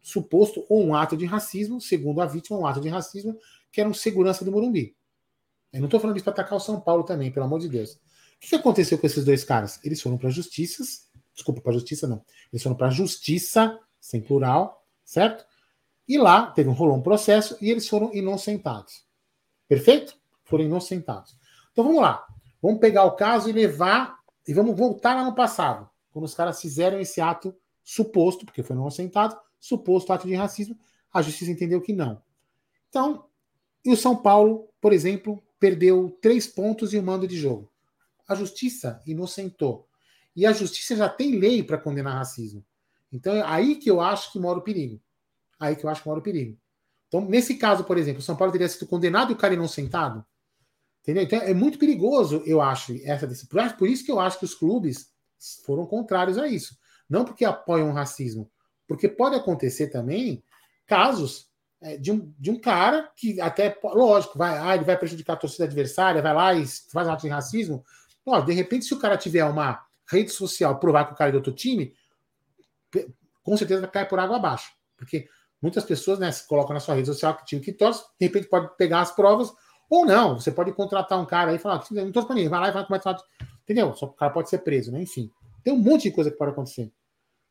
suposto ou um ato de racismo, segundo a vítima, um ato de racismo, que era um segurança do Morumbi. Eu não estou falando isso para atacar o São Paulo também, pelo amor de Deus. O que aconteceu com esses dois caras? Eles foram para a justiça, desculpa, para a justiça não, eles foram para a justiça, sem plural, certo? E lá teve um, rolou um processo e eles foram inocentados. Perfeito? Foram inocentados. Então vamos lá. Vamos pegar o caso e levar e vamos voltar lá no passado, quando os caras fizeram esse ato suposto, porque foi inocentado, suposto ato de racismo, a justiça entendeu que não. Então, e o São Paulo, por exemplo, perdeu três pontos e o um mando de jogo. A justiça inocentou. E a justiça já tem lei para condenar racismo. Então é aí que eu acho que mora o perigo aí que eu acho que mora o perigo. Então, nesse caso, por exemplo, o São Paulo teria sido condenado e o cara não sentado. Entendeu? Então é muito perigoso, eu acho, essa decisão. Por isso que eu acho que os clubes foram contrários a isso. Não porque apoiam o racismo, porque pode acontecer também casos é, de, um, de um cara que até, lógico, vai, ah, ele vai prejudicar a torcida adversária, vai lá e faz um ato de racismo. Ó, de repente, se o cara tiver uma rede social provar que o cara é do outro time, com certeza cair por água abaixo. Porque muitas pessoas né, se colocam na sua rede social que time que torce, de repente pode pegar as provas, ou não. Você pode contratar um cara aí e falar, não pra ninguém, vai lá e vai começar. Entendeu? Só o cara pode ser preso, né? Enfim. Tem um monte de coisa que pode acontecer.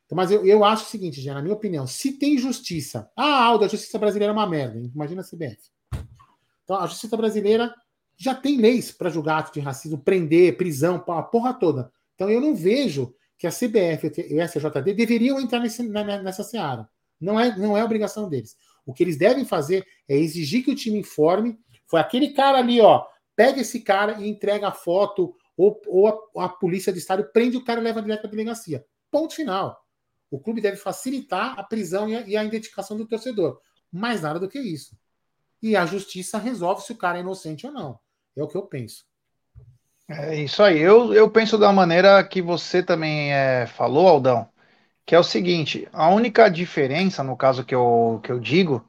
Então, mas eu, eu acho o seguinte, já, na minha opinião, se tem justiça. Ah, Aldo, a justiça brasileira é uma merda. Imagina a CBF. Então, a justiça brasileira já tem leis para julgar ato de racismo, prender, prisão, a porra toda. Então eu não vejo que a CBF e o SJD deveriam entrar nesse, nessa seara. Não é, não é obrigação deles. O que eles devem fazer é exigir que o time informe. Foi aquele cara ali, ó. Pega esse cara e entrega a foto, ou, ou a, a, polícia do estado prende o cara e leva direto para a delegacia. Ponto final. O clube deve facilitar a prisão e a, e a identificação do torcedor. Mais nada do que isso. E a justiça resolve se o cara é inocente ou não. É o que eu penso. É isso aí. Eu, eu penso da maneira que você também é, falou, Aldão, que é o seguinte: a única diferença, no caso que eu, que eu digo,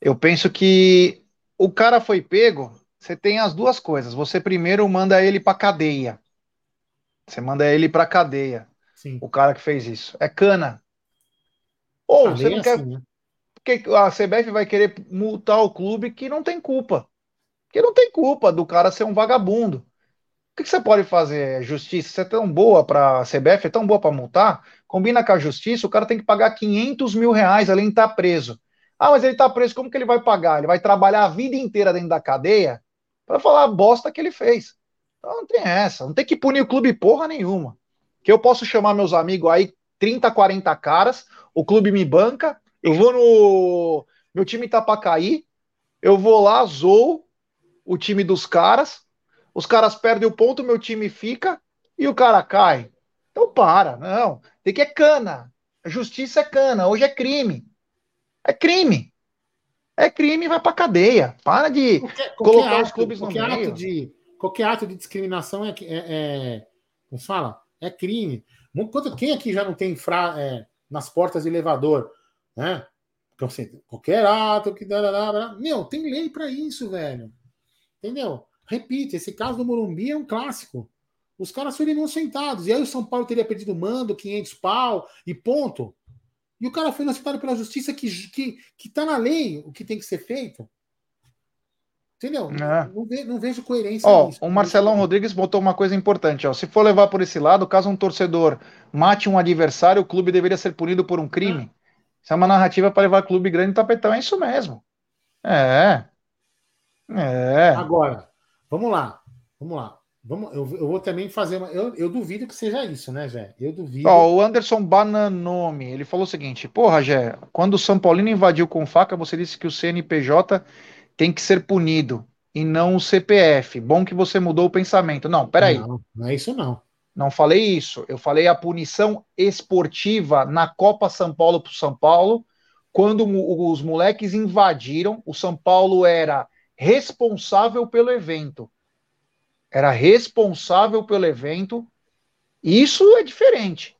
eu penso que o cara foi pego, você tem as duas coisas. Você primeiro manda ele para cadeia. Você manda ele para cadeia. Sim. O cara que fez isso. É cana. Ou você não quer. Assim, né? Porque a CBF vai querer multar o clube que não tem culpa. Que não tem culpa do cara ser um vagabundo. O que, que você pode fazer? Justiça, você é tão boa para a CBF, é tão boa para multar? Combina com a justiça, o cara tem que pagar 500 mil reais além de estar tá preso. Ah, mas ele está preso, como que ele vai pagar? Ele vai trabalhar a vida inteira dentro da cadeia para falar a bosta que ele fez. Então não tem essa, não tem que punir o clube porra nenhuma. Que eu posso chamar meus amigos aí, 30, 40 caras, o clube me banca, eu vou no. Meu time tá para cair, eu vou lá, zoo, o time dos caras, os caras perdem o ponto, meu time fica e o cara cai. Então para, não. Tem que é cana. Justiça é cana. Hoje é crime. É crime. É crime e vai pra cadeia. Para de qualquer, colocar qualquer os clubes no meio. Ato de, qualquer ato de discriminação é, é, é como se fala? É crime. Quem aqui já não tem fra, é, nas portas de elevador, né? Então, assim, qualquer ato que. Meu, tem lei para isso, velho. Entendeu? Repite, esse caso do Morumbi é um clássico. Os caras foram inocentados. E aí o São Paulo teria perdido mando, 500 pau e ponto. E o cara foi inocentado pela justiça que, que, que tá na lei o que tem que ser feito. Entendeu? É. Não, ve, não, vejo coerência ó, nisso. O Marcelão Rodrigues botou uma coisa importante. Ó. Se for levar por esse lado, caso um torcedor mate um adversário, o clube deveria ser punido por um crime. É. Isso é uma narrativa para levar clube grande no tapetão. É isso mesmo. É. É. Agora, vamos lá. Vamos lá. Vamos, eu, eu vou também fazer uma. Eu, eu duvido que seja isso, né, Jé? Eu duvido. Ó, o Anderson Bananome, ele falou o seguinte: Porra, Jé, quando o São Paulino invadiu com faca, você disse que o CNPJ tem que ser punido e não o CPF. Bom que você mudou o pensamento. Não, peraí. Não, não é isso, não. Não falei isso. Eu falei a punição esportiva na Copa São Paulo para São Paulo, quando os moleques invadiram. O São Paulo era responsável pelo evento. Era responsável pelo evento. Isso é diferente.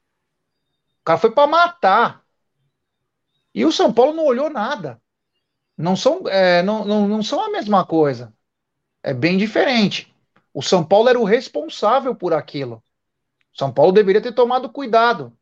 O cara foi para matar. E o São Paulo não olhou nada. Não são, é, não, não, não são a mesma coisa. É bem diferente. O São Paulo era o responsável por aquilo. São Paulo deveria ter tomado cuidado.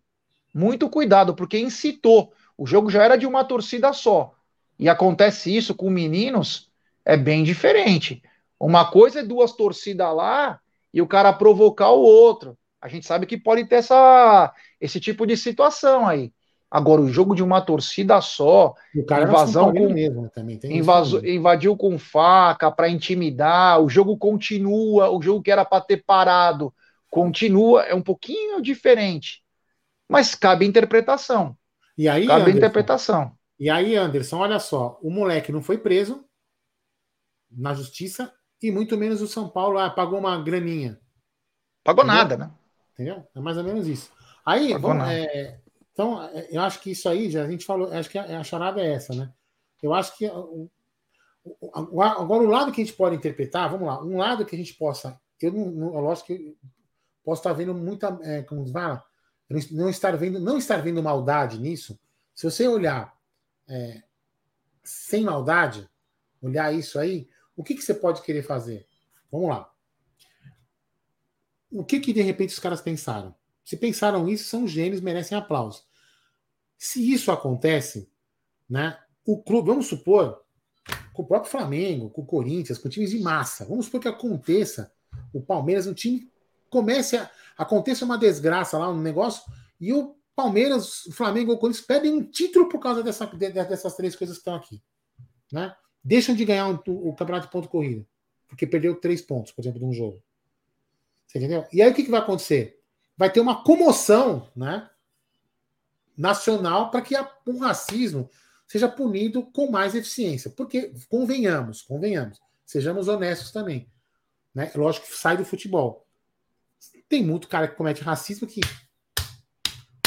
Muito cuidado, porque incitou. O jogo já era de uma torcida só. E acontece isso com meninos é bem diferente. Uma coisa é duas torcidas lá e o cara provocar o outro. A gente sabe que pode ter essa, esse tipo de situação aí. Agora, o jogo de uma torcida só, invasão com, mesmo, também tem invaso, invadiu com faca para intimidar, o jogo continua, o jogo que era para ter parado continua, é um pouquinho diferente. Mas cabe interpretação. E aí, cabe Anderson, interpretação. E aí, Anderson, olha só, o moleque não foi preso, na justiça e muito menos o São Paulo ah, pagou uma graninha. Pagou Entendeu? nada, né? Entendeu? É mais ou menos isso. Aí, vamos, é, então, é, eu acho que isso aí, já a gente falou, acho que a, a charada é essa, né? Eu acho que o, o, agora o lado que a gente pode interpretar, vamos lá, um lado que a gente possa, eu não, não eu acho que posso estar vendo muita, é, como fala, não estar vendo, não estar vendo maldade nisso. Se você olhar é, sem maldade, olhar isso aí, o que, que você pode querer fazer? Vamos lá. O que, que de repente os caras pensaram? Se pensaram isso, são gênios, merecem aplauso. Se isso acontece, né? O clube, vamos supor, com o próprio Flamengo, com o Corinthians, com times de massa, vamos supor que aconteça, o Palmeiras, um time comece a aconteça uma desgraça lá, um negócio, e o Palmeiras, o Flamengo, o Corinthians pedem um título por causa dessa, dessas três coisas que estão aqui, né? Deixam de ganhar um, o campeonato de ponto corrida, porque perdeu três pontos, por exemplo, de um jogo. Você entendeu? E aí o que, que vai acontecer? Vai ter uma comoção, né? Nacional para que o racismo seja punido com mais eficiência. Porque, convenhamos, convenhamos, sejamos honestos também. Né? Lógico que sai do futebol. Tem muito cara que comete racismo que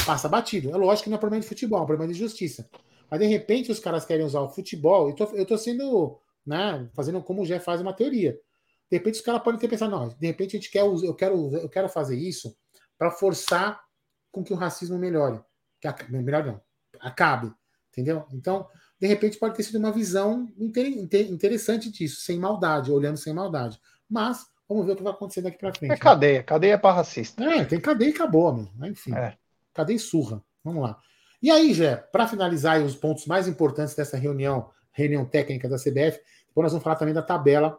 passa batido. É lógico que não é problema de futebol, é um problema de justiça. Mas de repente os caras querem usar o futebol. Eu tô, eu tô sendo, né, fazendo como o Jé faz uma teoria. De repente os caras podem ter pensado, não, de repente a gente quer, eu quero, eu quero fazer isso para forçar com que o racismo melhore. Que, melhor não, acabe. Entendeu? Então, de repente, pode ter sido uma visão interessante disso, sem maldade, olhando sem maldade. Mas, vamos ver o que vai acontecer daqui para frente. É cadeia, né? cadeia para racista. É, tem cadeia e acabou, meu. Enfim. É. Cadeia e surra. Vamos lá. E aí, Jé, para finalizar os pontos mais importantes dessa reunião, reunião técnica da CBF, depois nós vamos falar também da tabela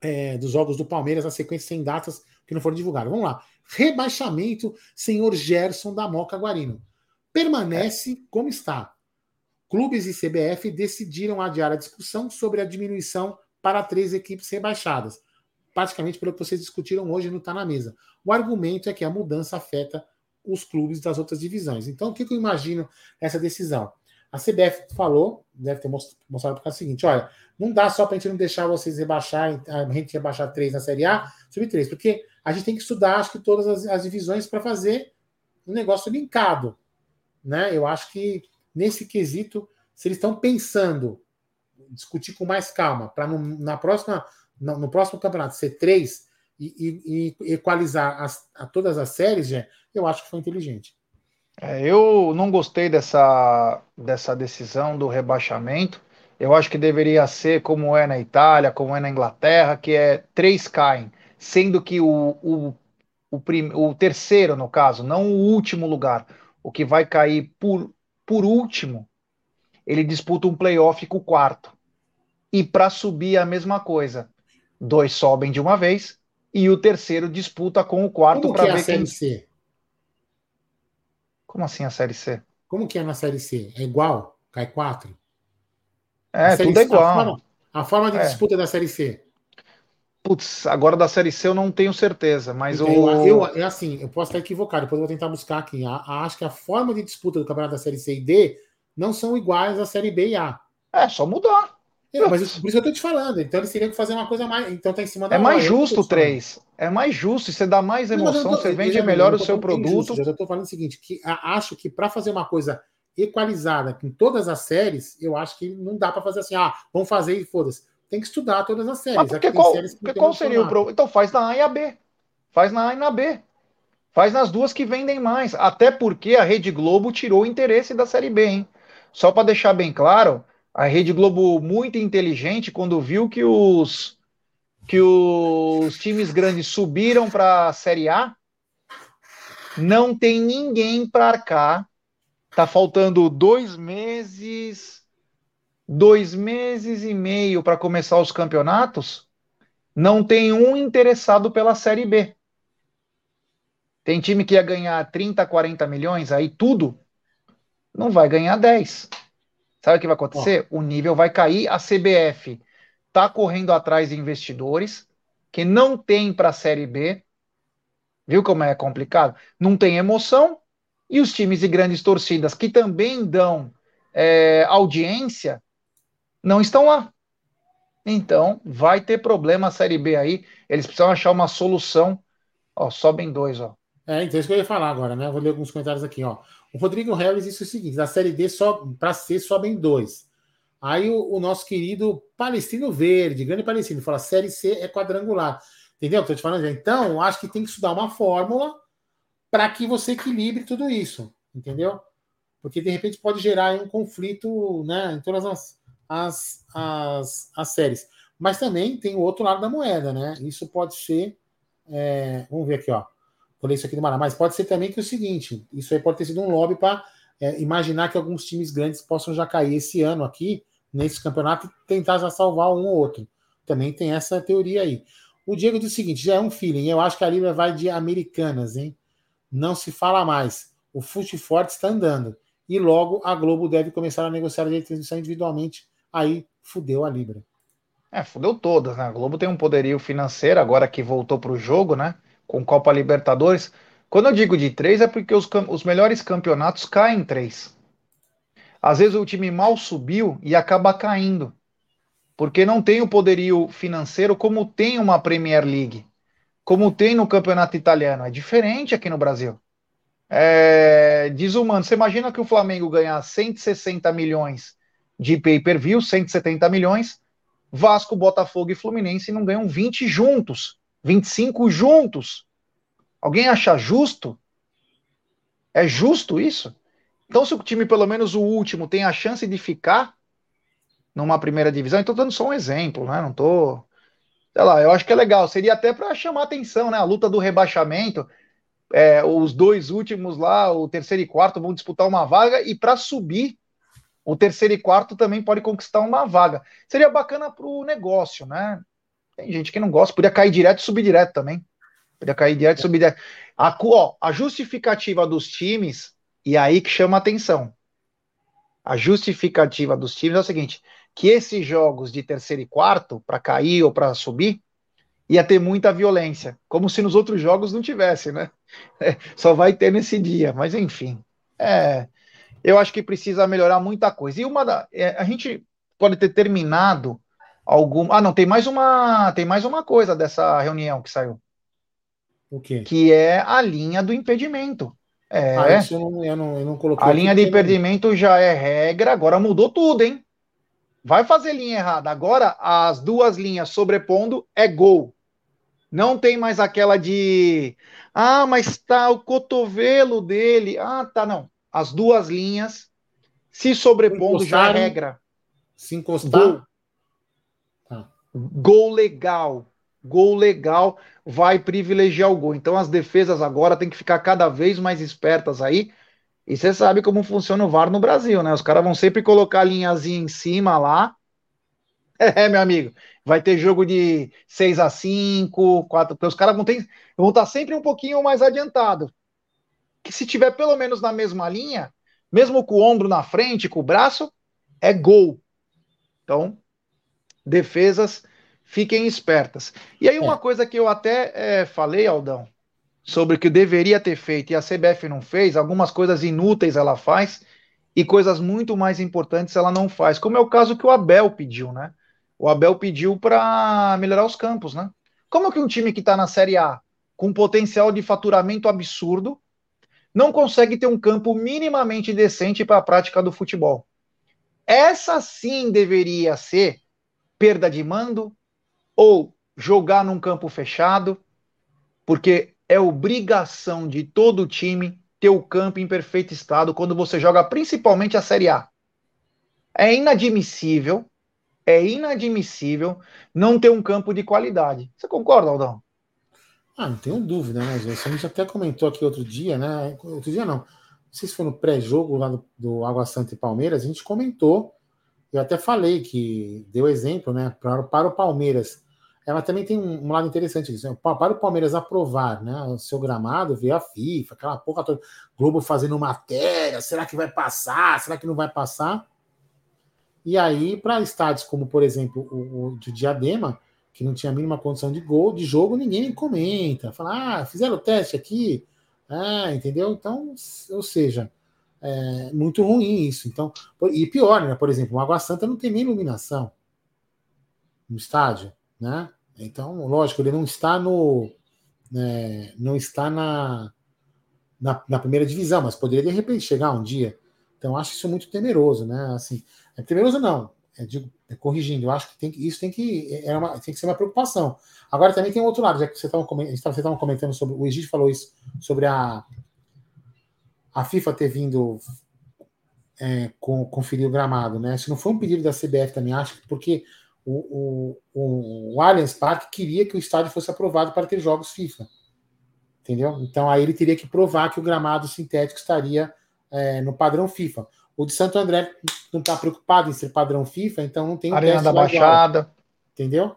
é, dos jogos do Palmeiras, a sequência sem datas que não foram divulgadas. Vamos lá. Rebaixamento, senhor Gerson da Moca Guarino. Permanece como está. Clubes e CBF decidiram adiar a discussão sobre a diminuição para três equipes rebaixadas, praticamente pelo que vocês discutiram hoje no Tá na Mesa. O argumento é que a mudança afeta os clubes das outras divisões. Então, o que, eu imagino nessa decisão? A CBF falou, deve ter mostrado para o seguinte: olha, não dá só para a gente não deixar vocês rebaixar, a gente rebaixar três na Série A, subir três, porque a gente tem que estudar, acho que todas as, as divisões para fazer um negócio linkado. Né? Eu acho que nesse quesito, se eles estão pensando discutir com mais calma, para na próxima, no, no, próximo campeonato ser três e, e, e equalizar as, a todas as séries, já, eu acho que foi inteligente. É, eu não gostei dessa, dessa decisão do rebaixamento. Eu acho que deveria ser como é na Itália, como é na Inglaterra, que é três caem, sendo que o, o, o, prim, o terceiro, no caso, não o último lugar, o que vai cair por por último, ele disputa um playoff com o quarto. E para subir a mesma coisa. Dois sobem de uma vez e o terceiro disputa com o quarto para ver é a Série quem... C? Como assim a Série C? Como que é na Série C? É igual? Cai quatro? É, tudo é igual. A forma, a forma de é. disputa da Série C. Putz, agora da Série C eu não tenho certeza, mas então, o. Eu, é assim, eu posso estar equivocado, depois eu vou tentar buscar aqui. A, a, acho que a forma de disputa do campeonato da Série C e D não são iguais à Série B e A. É, só mudar. É, mas isso, por isso eu tô te falando. Então eles teriam que fazer uma coisa mais. Então tá em cima da. É mais justo três. É mais justo. Você dá mais emoção, você vende melhor o seu produto. eu já tô falando o seguinte: que acho que para fazer uma coisa equalizada com todas as séries, eu acho que não dá para fazer assim, ah, vamos fazer e foda-se tem que estudar todas as séries. Mas porque qual, séries porque qual seria o problema? Então faz na A e a B. Faz na A e na B. Faz nas duas que vendem mais. Até porque a Rede Globo tirou o interesse da Série B, hein? Só para deixar bem claro, a Rede Globo muito inteligente quando viu que os que os times grandes subiram para a Série A, não tem ninguém para arcar. Tá faltando dois meses, dois meses e meio para começar os campeonatos, não tem um interessado pela Série B. Tem time que ia ganhar 30, 40 milhões, aí tudo, não vai ganhar 10. Sabe o que vai acontecer? Oh. O nível vai cair, a CBF está correndo atrás de investidores que não tem para a Série B. Viu como é complicado? Não tem emoção. E os times de grandes torcidas que também dão é, audiência não estão lá. Então, vai ter problema a Série B aí. Eles precisam achar uma solução. Ó, sobem dois, ó. É, então é isso que eu ia falar agora, né? Vou ler alguns comentários aqui, ó. O Rodrigo Harris disse o seguinte: na Série D, só para C, sobem dois. Aí o, o, nosso querido Palestino Verde, grande Palestino, fala: Série C é quadrangular. Entendeu? Estou te falando. Então, acho que tem que estudar uma fórmula para que você equilibre tudo isso. Entendeu? Porque de repente pode gerar um conflito né, em todas as, as, as, as séries. Mas também tem o outro lado da moeda, né? Isso pode ser. É, vamos ver aqui, ó. Ler isso aqui do Mara, mas pode ser também que é o seguinte: isso aí pode ter sido um lobby para é, imaginar que alguns times grandes possam já cair esse ano aqui, nesse campeonato, e tentar já salvar um ou outro. Também tem essa teoria aí. O Diego diz o seguinte: já é um feeling. Eu acho que a Libra vai de Americanas, hein? Não se fala mais. O Fute Forte está andando. E logo a Globo deve começar a negociar a direito de transmissão individualmente. Aí fudeu a Libra. É, fudeu todas, né? A Globo tem um poderio financeiro agora que voltou para o jogo, né? Com Copa Libertadores. Quando eu digo de três, é porque os, os melhores campeonatos caem em três. Às vezes o time mal subiu e acaba caindo. Porque não tem o poderio financeiro como tem uma Premier League. Como tem no campeonato italiano. É diferente aqui no Brasil. É desumano. Você imagina que o Flamengo ganhar 160 milhões de pay-per-view, 170 milhões, Vasco, Botafogo e Fluminense não ganham 20 juntos, 25 juntos. Alguém acha justo? É justo isso? Então, se o time, pelo menos o último, tem a chance de ficar numa primeira divisão, então dando só um exemplo, né? Não tô. Sei lá, eu acho que é legal. Seria até para chamar atenção, né? A luta do rebaixamento. É, os dois últimos lá, o terceiro e quarto, vão disputar uma vaga, e para subir o terceiro e quarto também pode conquistar uma vaga. Seria bacana para o negócio, né? Tem gente que não gosta, podia cair direto e subir direto também. Podia cair direto e subir direto. A, ó, a justificativa dos times, e aí que chama atenção. A justificativa dos times é o seguinte: que esses jogos de terceiro e quarto, para cair ou para subir, ia ter muita violência. Como se nos outros jogos não tivesse, né? (laughs) É, só vai ter nesse dia. Mas enfim. É, eu acho que precisa melhorar muita coisa. E uma da, é, a gente pode ter terminado algum. Ah, não, tem mais uma, tem mais uma coisa dessa reunião que saiu. O quê? Que é a linha do impedimento. É. Ah, isso eu não, eu não, eu não coloquei. A linha de impedimento já é regra, agora mudou tudo, hein? Vai fazer linha errada. Agora as duas linhas sobrepondo é gol. Não tem mais aquela de ah, mas tá o cotovelo dele. Ah, tá, não as duas linhas se sobrepondo já é regra. Se encostar. Gol. Tá. gol legal. Gol legal vai privilegiar o gol. Então as defesas agora têm que ficar cada vez mais espertas aí. E você sabe como funciona o VAR no Brasil, né? Os caras vão sempre colocar a linhazinha em cima lá. (laughs) É, meu amigo, vai ter jogo de 6 a 5, 4, porque os caras vão, ter, vão estar sempre um pouquinho mais adiantado que se tiver pelo menos na mesma linha, mesmo com o ombro na frente, com o braço, é gol. Então, defesas, fiquem espertas. E aí, uma é. coisa que eu até é, falei, Aldão, sobre o que deveria ter feito e a CBF não fez, algumas coisas inúteis ela faz e coisas muito mais importantes ela não faz, como é o caso que o Abel pediu, né? O Abel pediu para melhorar os campos, né? Como que um time que está na Série A, com potencial de faturamento absurdo, não consegue ter um campo minimamente decente para a prática do futebol. Essa sim deveria ser perda de mando ou jogar num campo fechado, porque é obrigação de todo time ter o campo em perfeito estado quando você joga principalmente a Série A. É inadmissível, é inadmissível não ter um campo de qualidade. Você concorda, Aldão? Ah, não tenho dúvida, né, gente? A gente até comentou aqui outro dia, né? Outro dia não. Não sei se foi no pré-jogo lá do, do Água Santa e Palmeiras, a gente comentou. Eu até falei que deu exemplo, né? Para, para o Palmeiras. Ela também tem um, um lado interessante disso. Né? Para o Palmeiras aprovar né, o seu gramado, ver a FIFA, aquela porra toda. Globo fazendo matéria, será que vai passar? Será que não vai passar? E aí, para estádios como, por exemplo, o, o de Diadema, que não tinha a mínima condição de gol, de jogo, ninguém comenta. Fala, ah, fizeram o teste aqui, ah, entendeu? Então, ou seja, é muito ruim isso. Então, e pior, né? Por exemplo, o Água Santa não tem nem iluminação no estádio, né? Então, lógico, ele não está no, né, não está na, na, na, primeira divisão, mas poderia de repente chegar um dia. Então, acho isso muito temeroso, né? Assim, é temeroso não, é, digo, é, corrigindo, eu acho que, tem que isso tem que, é uma, tem que ser uma preocupação. Agora também tem outro lado, já que você estava você comentando sobre, o Egito falou isso, sobre a, a FIFA ter vindo é, com, conferir o gramado, né? Isso não foi um pedido da CBF também, acho, porque o, o, o Allianz Parque queria que o estádio fosse aprovado para ter jogos FIFA. Entendeu? Então aí ele teria que provar que o gramado sintético estaria é, no padrão FIFA. O de Santo André não está preocupado em ser padrão FIFA, então não tem um Arena da Baixada. Entendeu?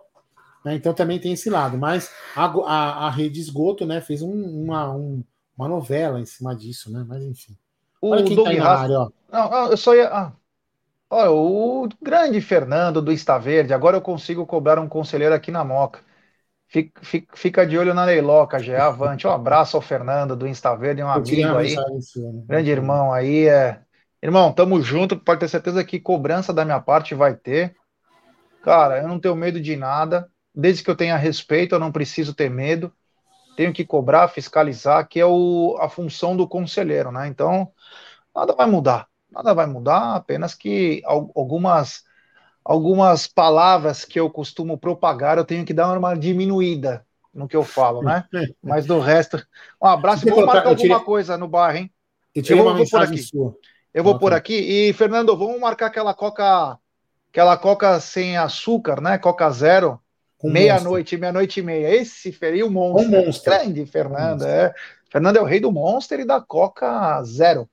Né, então também tem esse lado. Mas a, a, a rede esgoto né, fez um, uma, um, uma novela em cima disso, né? Mas enfim. O Olha quem Doug tá área, ó. Não, eu só ia. Ah. Olha, o grande Fernando do Está Verde, agora eu consigo cobrar um conselheiro aqui na Moca. Fica, fica, fica de olho na Leiloca, já avante. Um abraço ao Fernando do Insta Verde, um amigo aí. Grande irmão aí. É... Irmão, tamo junto. Pode ter certeza que cobrança da minha parte vai ter. Cara, eu não tenho medo de nada. Desde que eu tenha respeito, eu não preciso ter medo. Tenho que cobrar, fiscalizar, que é o, a função do conselheiro, né? Então, nada vai mudar. Nada vai mudar, apenas que algumas algumas palavras que eu costumo propagar, eu tenho que dar uma diminuída no que eu falo, né? (laughs) Mas do resto, um abraço. Vou marcar alguma tirei... coisa no bar, hein? Eu, eu vou, vou por aqui. Sua. Eu vou por aqui. E, Fernando, vamos marcar aquela coca, aquela coca sem açúcar, né? Coca zero. Meia-noite, meia-noite e meia. Esse feriu monstro. Um monstro. Grande, Fernando. É. Fernando é o rei do monster e da Coca zero.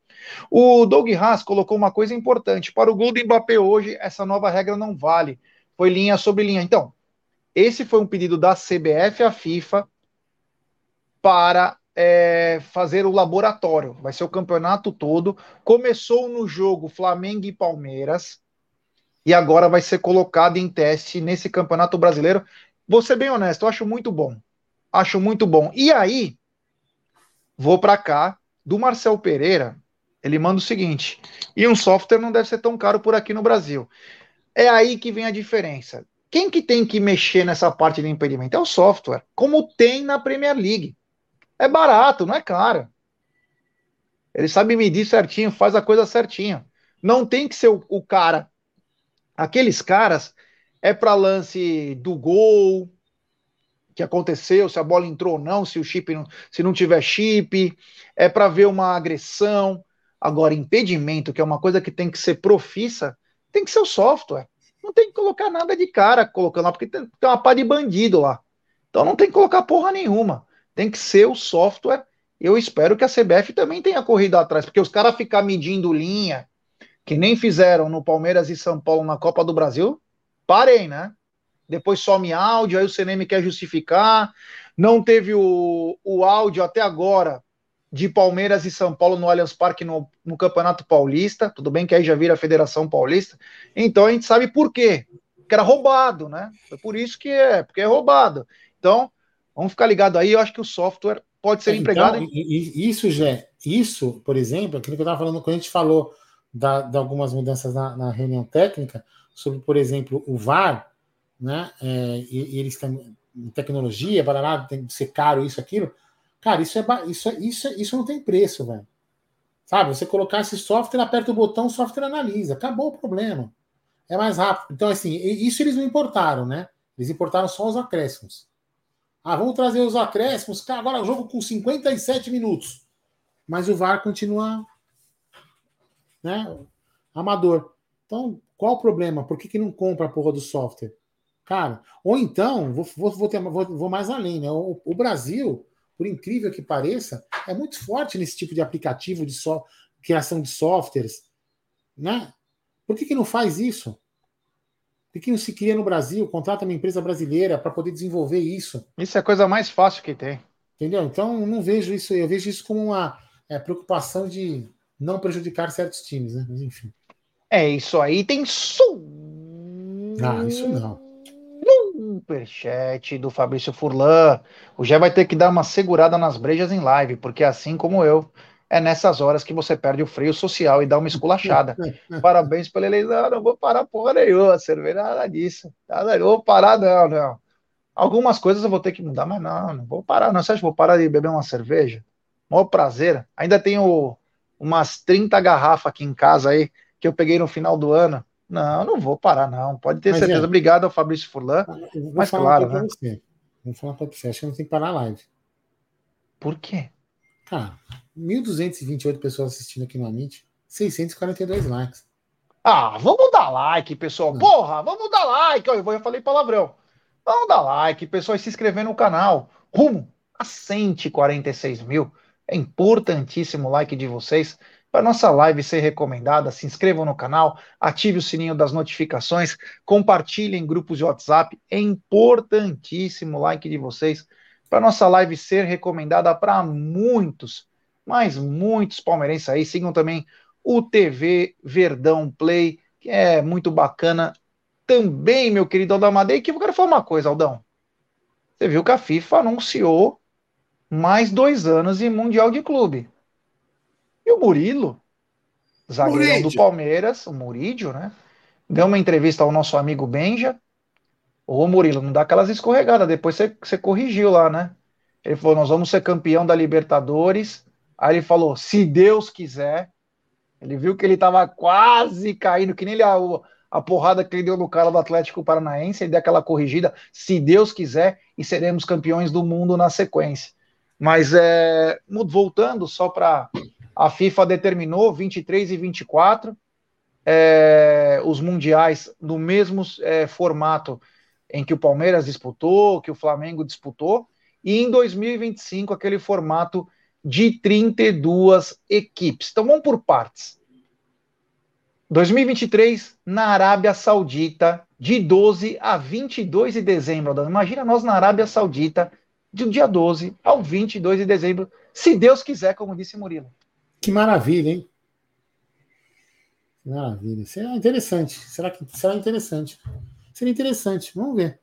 O Doug Haas colocou uma coisa importante. Para o gol do Mbappé hoje, essa nova regra não vale. Foi linha sobre linha. Então, esse foi um pedido da CBF à FIFA para é, fazer o laboratório. Vai ser o campeonato todo. Começou no jogo Flamengo e Palmeiras. E agora vai ser colocado em teste nesse campeonato brasileiro. Vou ser bem honesto, eu acho muito bom. Acho muito bom. E aí, vou para cá do Marcel Pereira, ele manda o seguinte: e um software não deve ser tão caro por aqui no Brasil. É aí que vem a diferença. Quem que tem que mexer nessa parte de impedimento? É o software, como tem na Premier League. É barato, não é caro. Ele sabe medir certinho, faz a coisa certinha. Não tem que ser o, o cara. Aqueles caras é para lance do gol, que aconteceu, se a bola entrou ou não, se o chip não, se não tiver chip, é para ver uma agressão. Agora, impedimento, que é uma coisa que tem que ser profissa, tem que ser o software. Não tem que colocar nada de cara colocando lá, porque tem, tem uma pá de bandido lá. Então não tem que colocar porra nenhuma. Tem que ser o software. Eu espero que a CBF também tenha corrido atrás, porque os caras ficar medindo linha, que nem fizeram no Palmeiras e São Paulo na Copa do Brasil, parei, né? Depois some áudio, aí o CNM quer justificar. Não teve o, o áudio até agora de Palmeiras e São Paulo no Allianz Parque no, no, Campeonato Paulista. Tudo bem que aí já vira a Federação Paulista. Então a gente sabe por quê. Que era roubado, né? Foi por isso que é, porque é roubado. Então, vamos ficar ligado aí. Eu acho que o software pode ser então, empregado. Em... Isso, Gé, isso, por exemplo, aquilo que eu estava falando quando a gente falou da, de algumas mudanças na, na, reunião técnica, sobre, por exemplo, o VAR, né? É, e, e eles têm tecnologia, barará, tem que ser caro, isso, aquilo Cara, isso é isso, é, isso, é, isso não tem preço, velho. Sabe? Você colocar esse software, aperta o botão, o software analisa. Acabou o problema. É mais rápido. Então, assim, isso eles não importaram, né? Eles importaram só os acréscimos. Ah, vamos trazer os acréscimos. Cara, agora o jogo com 57 minutos. Mas o VAR continua né, amador. Então, qual o problema? Por que, que não compra a porra do software? Cara, ou então, vou, vou, vou, ter, vou, vou mais além, né? O, o Brasil por incrível que pareça, é muito forte nesse tipo de aplicativo de so criação de softwares. Né? Por que, que não faz isso? Por que não se cria no Brasil, contrata uma empresa brasileira para poder desenvolver isso? Isso é a coisa mais fácil que tem. Entendeu? Então, não vejo isso, eu vejo isso como uma é, preocupação de não prejudicar certos times, né? Mas enfim. É isso aí, tem som. Ah, isso não superchat do Fabrício Furlan. O Gé vai ter que dar uma segurada nas brejas em live, porque assim como eu, é nessas horas que você perde o freio social e dá uma esculachada. (laughs) Parabéns pela eleição. Não vou parar porra nenhuma, cerveja, nada disso. Nada, não vou parar, não, não. Algumas coisas eu vou ter que mudar, mas não, não vou parar, não. Você acha que vou parar de beber uma cerveja? Maior prazer. Ainda tenho umas 30 garrafas aqui em casa aí, que eu peguei no final do ano. Não, não vou parar, não. Pode ter mas certeza. É. Obrigado ao Fabrício Furlan. Mas claro, né? Você. Vou falar para você. Acho que não tem que parar a live. Por quê? Cara, 1.228 pessoas assistindo aqui no Amit, 642 likes. Ah, vamos dar like, pessoal. Porra, vamos dar like. Eu já falei palavrão. Vamos dar like, pessoal, e se inscrever no canal. Rumo a 146 mil. É importantíssimo o like de vocês para nossa live ser recomendada. Se inscrevam no canal, ative o sininho das notificações, compartilhem em grupos de WhatsApp. É importantíssimo o like de vocês para nossa live ser recomendada para muitos, mas muitos palmeirenses aí. Sigam também o TV Verdão Play, que é muito bacana também, meu querido Aldão Amadei, que eu quero falar uma coisa, Aldão. Você viu que a FIFA anunciou mais dois anos em Mundial de Clube. E o Murilo, zagueirão do Palmeiras, o Murídio, né? Deu uma entrevista ao nosso amigo Benja. Ô Murilo, não dá aquelas escorregadas, depois você, você corrigiu lá, né? Ele falou: nós vamos ser campeão da Libertadores. Aí ele falou: se Deus quiser. Ele viu que ele estava quase caindo, que nem ele, a, a porrada que ele deu no cara do Atlético Paranaense, ele deu aquela corrigida, se Deus quiser, e seremos campeões do mundo na sequência. Mas é, voltando só para a FIFA determinou 23 e 24 é, os mundiais no mesmo é, formato em que o Palmeiras disputou, que o Flamengo disputou, e em 2025 aquele formato de 32 equipes. Então vamos por partes. 2023 na Arábia Saudita, de 12 a 22 de dezembro. Imagina nós na Arábia Saudita, do dia 12 ao 22 de dezembro, se Deus quiser, como disse Murilo. Que maravilha, hein? Que maravilha. Será interessante. Será que será interessante? Seria interessante. Vamos ver.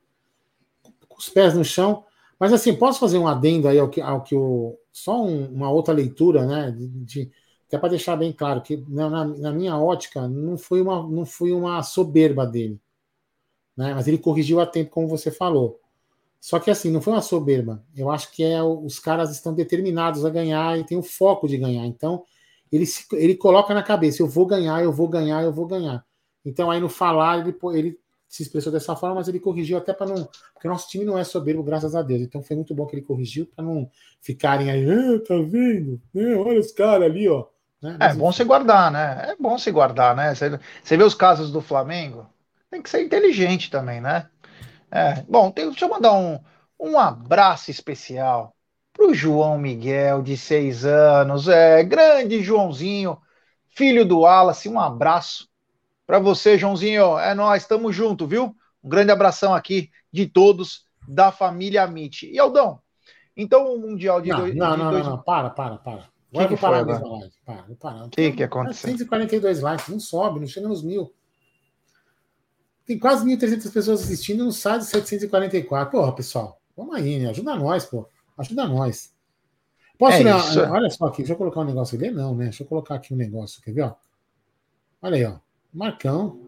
Com os pés no chão. Mas assim, posso fazer um adendo aí ao que, ao que o. Só um, uma outra leitura, né? De, de até para deixar bem claro que na, na, minha ótica não foi uma, não foi uma soberba dele. Né? Mas ele corrigiu a tempo, como você falou. Só que assim, não foi uma soberba. Eu acho que é os caras estão determinados a ganhar e tem o foco de ganhar. Então, ele, se, ele coloca na cabeça: eu vou ganhar, eu vou ganhar, eu vou ganhar. Então, aí no falar, ele, ele se expressou dessa forma, mas ele corrigiu até para não. Porque nosso time não é soberbo, graças a Deus. Então, foi muito bom que ele corrigiu para não ficarem aí, ah, tá vendo? É, olha os caras ali, ó. Né? É bom se guardar, né? É bom se guardar, né? Você, você vê os casos do Flamengo, tem que ser inteligente também, né? É, bom, tem, deixa eu mandar um, um abraço especial para o João Miguel, de seis anos. É, grande Joãozinho, filho do Wallace. Um abraço para você, Joãozinho. É nós, estamos junto, viu? Um grande abração aqui de todos da família Amit. E Aldão, então o Mundial de. Não, dois, não, de não, dois... não, não, para, para, para. Agora que, que parar foi, mesmo live. Para, para. O que, que aconteceu? 142 likes, não sobe, não chega nos mil. Tem quase 1.300 pessoas assistindo no site 744. Porra, pessoal, vamos aí, né? Ajuda nós, pô. Ajuda nós. Posso é ler? Olha só aqui, deixa eu colocar um negócio aqui. Não, né? Deixa eu colocar aqui um negócio, quer ver? Ó? Olha aí, ó. Marcão.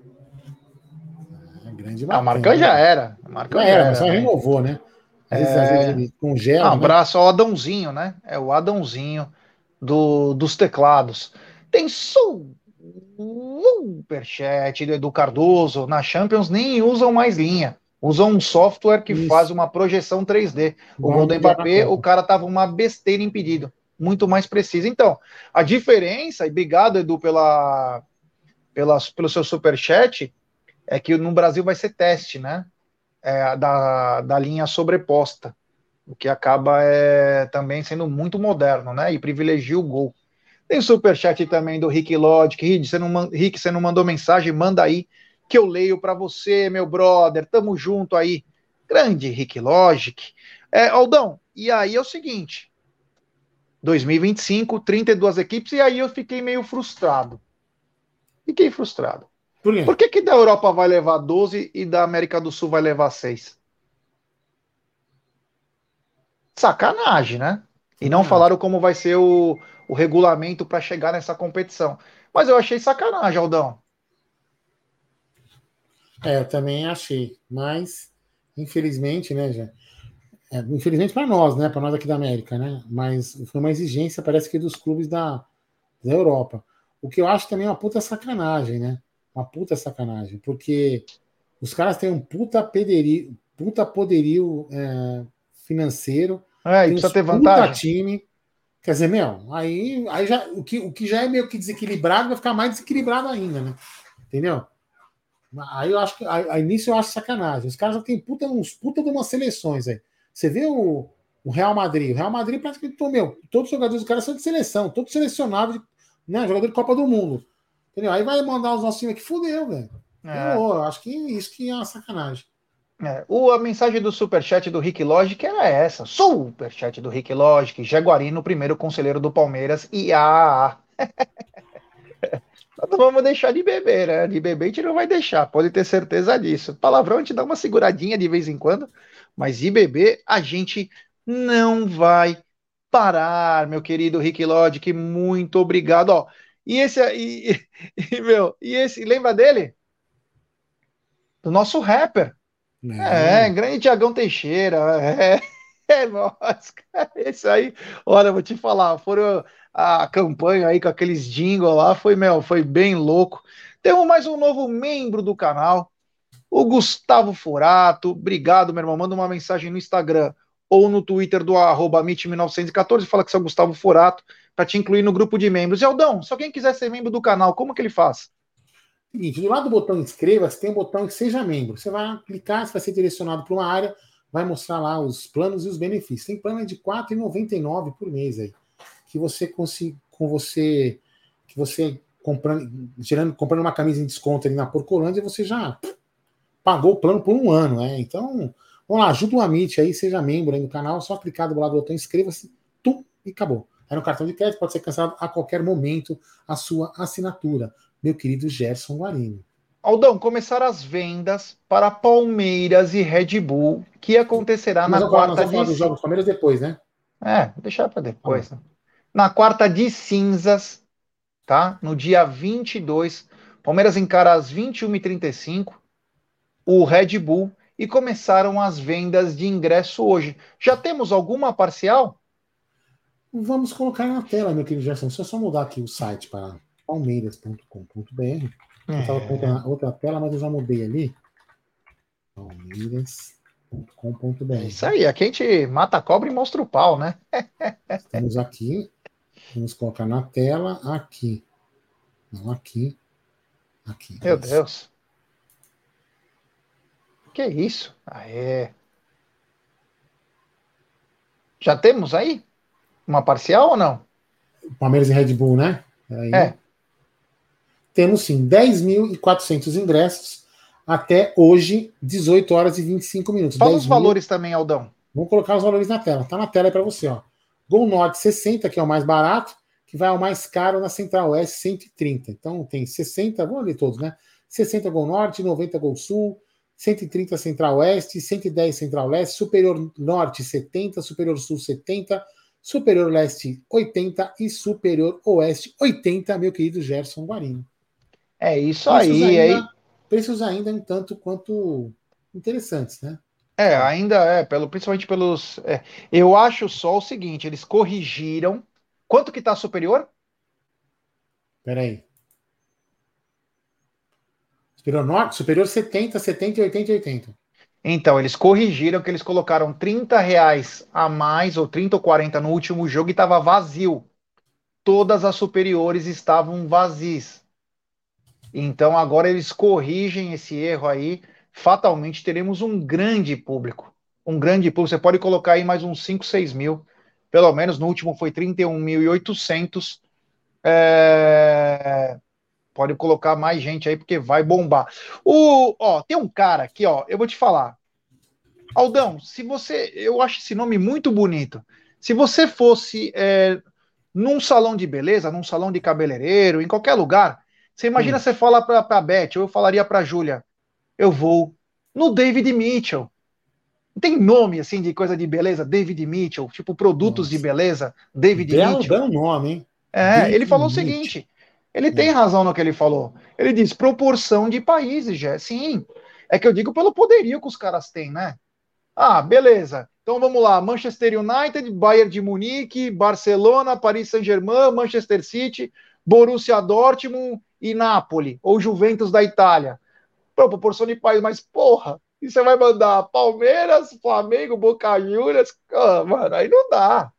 É, grande Marcão. Ah, Marcão já né? era. Marcão já, já era, mas só né? renovou, né? Às vezes, é... às vezes ele congela. Um né? abraço ao Adãozinho, né? É o Adãozinho do, dos teclados. Tem som superchat do Edu Cardoso. Na Champions nem usam mais linha. Usam um software que Isso. faz uma projeção 3D. O gol do Mbappé, o cara tava uma besteira impedido. Muito mais preciso. Então, a diferença, e obrigado, Edu, pela, pela, pelo seu superchat, é que no Brasil vai ser teste, né? É, da, da linha sobreposta. O que acaba é, também sendo muito moderno, né? E privilegia o gol. Tem superchat também do Rick Logic. Rick, você não, Rick, você não mandou mensagem? Manda aí que eu leio para você, meu brother. Tamo junto aí. Grande Rick Logic. É, Aldão, e aí é o seguinte: 2025, 32 equipes, e aí eu fiquei meio frustrado. Fiquei frustrado. Por? Por que, que da Europa vai levar 12 e da América do Sul vai levar 6? Sacanagem, né? E não falaram como vai ser o, o regulamento para chegar nessa competição. Mas eu achei sacanagem, Aldão. É, eu também achei. Mas, infelizmente, né, já. É, infelizmente para nós, né? Para nós aqui da América, né? Mas foi uma exigência, parece que dos clubes da, da Europa. O que eu acho também é uma puta sacanagem, né? Uma puta sacanagem, porque os caras têm um puta poderio, puta poderio é, financeiro. É, e precisa ter vantagem. time. Quer dizer, meu, aí, aí já, o, que, o que já é meio que desequilibrado vai ficar mais desequilibrado ainda, né? Entendeu? Aí eu acho que a, a início eu acho sacanagem. Os caras já têm puta, uns puta de umas seleções aí. Você vê o, o Real Madrid. O Real Madrid praticamente, meu, todos os jogadores do cara são de seleção, todos selecionados, né? Jogador de Copa do Mundo. Entendeu? Aí vai mandar os nossos times aqui, fudeu, velho. É. Eu acho que isso que é uma sacanagem. É, o, a mensagem do superchat do Rick Logic era essa. Superchat do Rick Logic, Jaguarino, primeiro conselheiro do Palmeiras, e a. (laughs) Não vamos deixar de beber, né? De beber a gente não vai deixar, pode ter certeza disso. Palavrão a gente dá uma seguradinha de vez em quando, mas de beber a gente não vai parar, meu querido Rick Logic. Muito obrigado. Ó, e esse e, (laughs) e, meu, e esse, lembra dele? Do nosso rapper. É, é grande Tiagão Teixeira. É, (laughs) é nossa, esse aí, olha, vou te falar, foram a campanha aí com aqueles jingles lá, foi, meu, foi bem louco. Temos mais um novo membro do canal, o Gustavo Furato. Obrigado, meu irmão. Manda uma mensagem no Instagram ou no Twitter do arroba 1914 fala que você é o Gustavo Furato para te incluir no grupo de membros. E Aldão, se alguém quiser ser membro do canal, como que ele faz? Seguinte, do lado do botão inscreva-se tem um botão que seja membro. Você vai clicar, você vai ser direcionado para uma área, vai mostrar lá os planos e os benefícios. Tem plano de R$ 4,99 por mês aí, que você consiga, com você, que você comprando, gerando, comprando uma camisa em desconto ali na Porcolândia, você já pagou o plano por um ano, né? Então, vamos lá, ajuda o Amit aí, seja membro aí no canal, só clicar do lado do botão inscreva-se, tum, e acabou. É no cartão de crédito, pode ser cancelado a qualquer momento a sua assinatura meu querido Gerson Guarino. Aldão, começaram as vendas para Palmeiras e Red Bull, que acontecerá Mas na agora, quarta nós vamos de... dos jogos Palmeiras depois, né? É, vou deixar para depois. Ah. Né? Na quarta de cinzas, tá? No dia 22, Palmeiras encara às 21h35 o Red Bull e começaram as vendas de ingresso hoje. Já temos alguma parcial? Vamos colocar na tela, meu querido Gerson. Deixa eu só mudar aqui o site para palmeiras.com.br. Eu estava com outra, outra tela, mas eu já mudei ali. Palmeiras.com.br. É isso aí, aqui a gente mata a cobra e mostra o pau, né? (laughs) Estamos aqui. Vamos colocar na tela aqui. Não aqui. Aqui. Meu isso. Deus. Que isso? Aê. Já temos aí? Uma parcial ou não? Palmeiras e Red Bull, né? É temos sim 10.400 ingressos até hoje, 18 horas e 25 minutos. Fala os valores também, Aldão. Vamos colocar os valores na tela. Tá na tela aí para você, ó. Gol Norte 60, que é o mais barato, que vai ao mais caro na Central Oeste 130. Então tem 60, vamos ler todos, né? 60 Gol Norte, 90 Gol Sul, 130 Central Oeste, 110 Central Leste, Superior Norte 70, Superior Sul 70, Superior Leste 80 e Superior Oeste 80, meu querido Gerson Guarino. É isso preços aí. Ainda, aí. Preços ainda um tanto quanto interessantes, né? É, ainda é, pelo, principalmente pelos. É, eu acho só o seguinte: eles corrigiram. Quanto que está superior? Peraí. Superior norte, superior 70, 70, 80 e 80. Então, eles corrigiram que eles colocaram 30 reais a mais, ou 30 ou 40 no último jogo e estava vazio. Todas as superiores estavam vazias. Então agora eles corrigem esse erro aí. Fatalmente teremos um grande público. Um grande público. Você pode colocar aí mais uns 5, 6 mil. Pelo menos no último foi 31.800. É... Pode colocar mais gente aí, porque vai bombar. O, ó, tem um cara aqui, ó. Eu vou te falar. Aldão, se você. Eu acho esse nome muito bonito. Se você fosse é, num salão de beleza, num salão de cabeleireiro, em qualquer lugar, você imagina hum. você falar para a Beth, ou eu falaria para a Júlia, eu vou no David Mitchell. Tem nome assim de coisa de beleza, David Mitchell, tipo produtos Nossa. de beleza, David belo, Mitchell. Belo nome, hein? É, David ele falou Mitchell. o seguinte, ele tem razão no que ele falou. Ele diz proporção de países, já. Sim, é que eu digo pelo poderio que os caras têm, né? Ah, beleza. Então vamos lá: Manchester United, Bayern de Munique, Barcelona, Paris Saint-Germain, Manchester City, Borussia Dortmund e Napoli, ou Juventus da Itália. Pô, proporção de país, mas porra, e você vai mandar Palmeiras, Flamengo, Boca Juniors, ah, mano, aí não dá.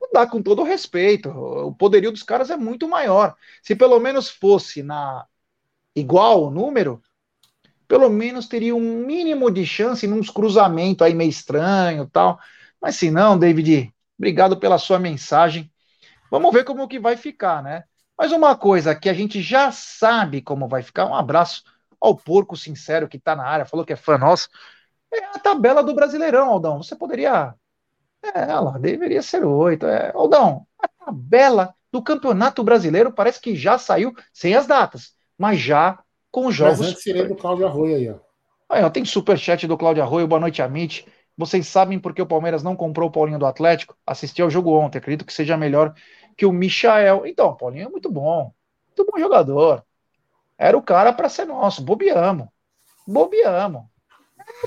Não dá com todo respeito. O poderio dos caras é muito maior. Se pelo menos fosse na igual o número, pelo menos teria um mínimo de chance nos cruzamentos aí meio estranho tal. Mas se não, David, obrigado pela sua mensagem. Vamos ver como que vai ficar, né? Mas uma coisa que a gente já sabe como vai ficar, um abraço ao porco sincero que tá na área, falou que é fã nosso, é a tabela do Brasileirão, Aldão. Você poderia. É, ela deveria ser oito. É, Aldão, a tabela do Campeonato Brasileiro parece que já saiu sem as datas, mas já com os jogos. Mas antes seria do Cláudio Arroio aí, ó. Aí, ó, tem superchat do Cláudio Arroio, boa noite, Amit. Vocês sabem por que o Palmeiras não comprou o Paulinho do Atlético? Assisti ao jogo ontem, acredito que seja melhor que o Michael. Então, Paulinho é muito bom, muito bom jogador. Era o cara para ser nosso, bobeamos. Bobeamos.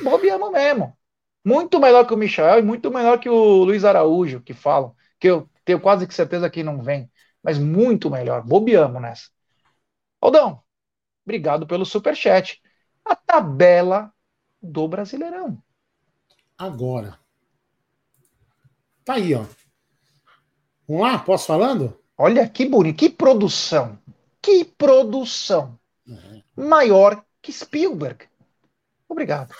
Bobeamos mesmo. Muito melhor que o Michael e muito melhor que o Luiz Araújo, que falam, que eu tenho quase que certeza que não vem, mas muito melhor. Bobeamos nessa. Aldão, obrigado pelo super chat a tabela do Brasileirão. Agora. Tá aí, ó. Vamos lá? Posso falando? Olha que bonito, que produção. Que produção. Uhum. Maior que Spielberg. Obrigado.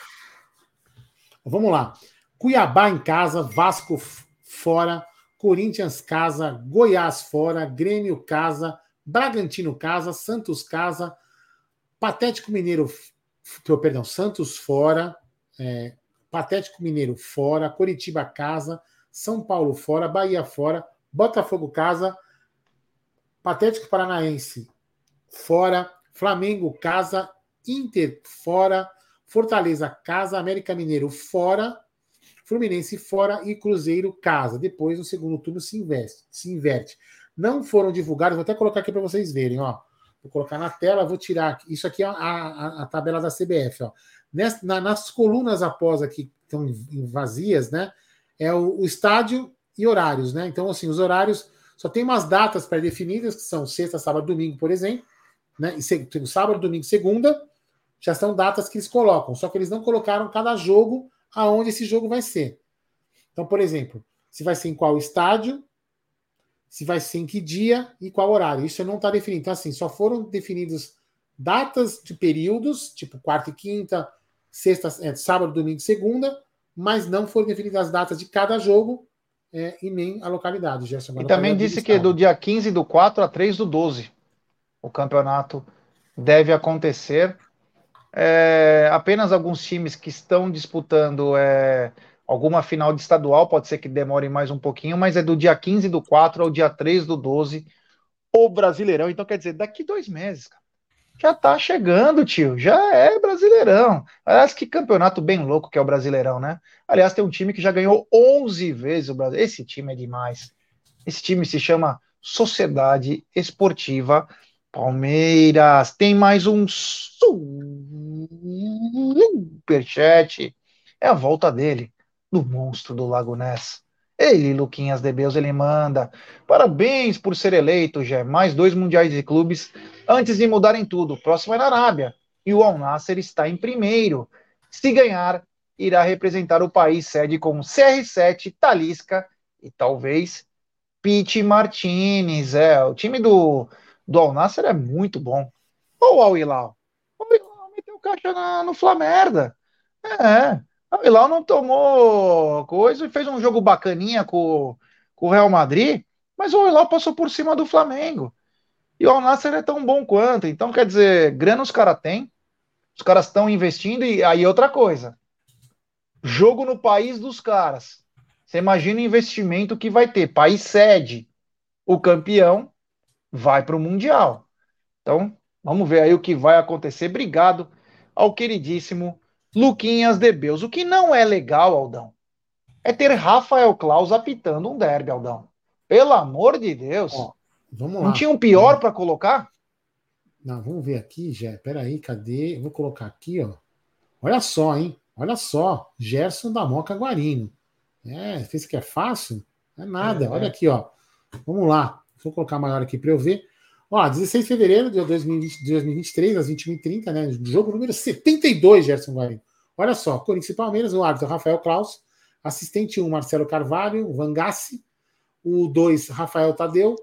Vamos lá. Cuiabá em casa, Vasco fora, Corinthians casa, Goiás fora, Grêmio casa, Bragantino casa, Santos casa, Patético Mineiro perdão, Santos fora, é, Patético Mineiro fora, Coritiba casa, São Paulo fora, Bahia fora, Botafogo casa, Patético Paranaense fora, Flamengo casa, Inter fora, Fortaleza casa, América Mineiro fora, Fluminense fora e Cruzeiro casa. Depois, no segundo turno, se, investe, se inverte. Não foram divulgados, vou até colocar aqui para vocês verem, ó. Vou colocar na tela, vou tirar. Isso aqui é a, a, a tabela da CBF. Ó. Na, nas colunas após aqui, que estão vazias, né? É o, o, estádio e horários, né? Então, assim, os horários só tem umas datas pré-definidas, que são sexta, sábado, domingo, por exemplo. Né? E sábado, domingo, segunda, já são datas que eles colocam. Só que eles não colocaram cada jogo aonde esse jogo vai ser. Então, por exemplo, se vai ser em qual estádio, se vai ser em que dia e qual horário. Isso não está definido. Então, assim, só foram definidos datas de períodos, tipo quarta e quinta, sexta, é, sábado, domingo segunda, mas não foram definidas as datas de cada jogo é, e nem a localidade. Gerson, e também disse que do dia 15 do 4 a 3 do 12 o campeonato deve acontecer. É, apenas alguns times que estão disputando é, alguma final de estadual, pode ser que demore mais um pouquinho, mas é do dia 15 do 4 ao dia 3 do 12, o Brasileirão. Então, quer dizer, daqui dois meses, cara. Já tá chegando, tio. Já é Brasileirão. Aliás, que campeonato bem louco que é o Brasileirão, né? Aliás, tem um time que já ganhou 11 vezes o Brasil. Esse time é demais. Esse time se chama Sociedade Esportiva Palmeiras. Tem mais um superchat. É a volta dele do monstro do Lago Ness. Ele, Luquinhas de Beus, ele manda. Parabéns por ser eleito, já mais dois mundiais de clubes antes de mudarem tudo. O próximo é na Arábia. E o Al Nasser está em primeiro. Se ganhar, irá representar o país sede com CR7, Talisca e talvez Pete Martinez. É, o time do, do Al Nasser é muito bom. Ou o Al Hilal. Al Hilal meteu caixa na, no Flamerda. É, o Hilal não tomou coisa e fez um jogo bacaninha com, com o Real Madrid, mas o Hilal passou por cima do Flamengo. E o Al Nassr é tão bom quanto. Então, quer dizer, grana os caras têm, os caras estão investindo, e aí outra coisa. Jogo no país dos caras. Você imagina o investimento que vai ter. País sede. O campeão vai para o Mundial. Então, vamos ver aí o que vai acontecer. Obrigado ao queridíssimo Luquinhas de Beus. O que não é legal, Aldão, é ter Rafael Claus apitando um derby, Aldão. Pelo amor de Deus. Ó, vamos lá. Não tinha um pior para colocar? Não, vamos ver aqui, Jé. Peraí, cadê? Eu vou colocar aqui, ó. Olha só, hein? Olha só. Gerson da Moca Guarino. É, fez que é fácil? É nada. É, Olha é. aqui, ó. Vamos lá. Vou colocar maior aqui para eu ver. Ó, 16 de fevereiro de 2020, 2023, às 21h30, né? Jogo número 72, Gerson Guarino. Olha só, Corinthians e Palmeiras, o árbitro Rafael Klaus, assistente 1, Marcelo Carvalho, Vangassi, o 2, Rafael Tadeu,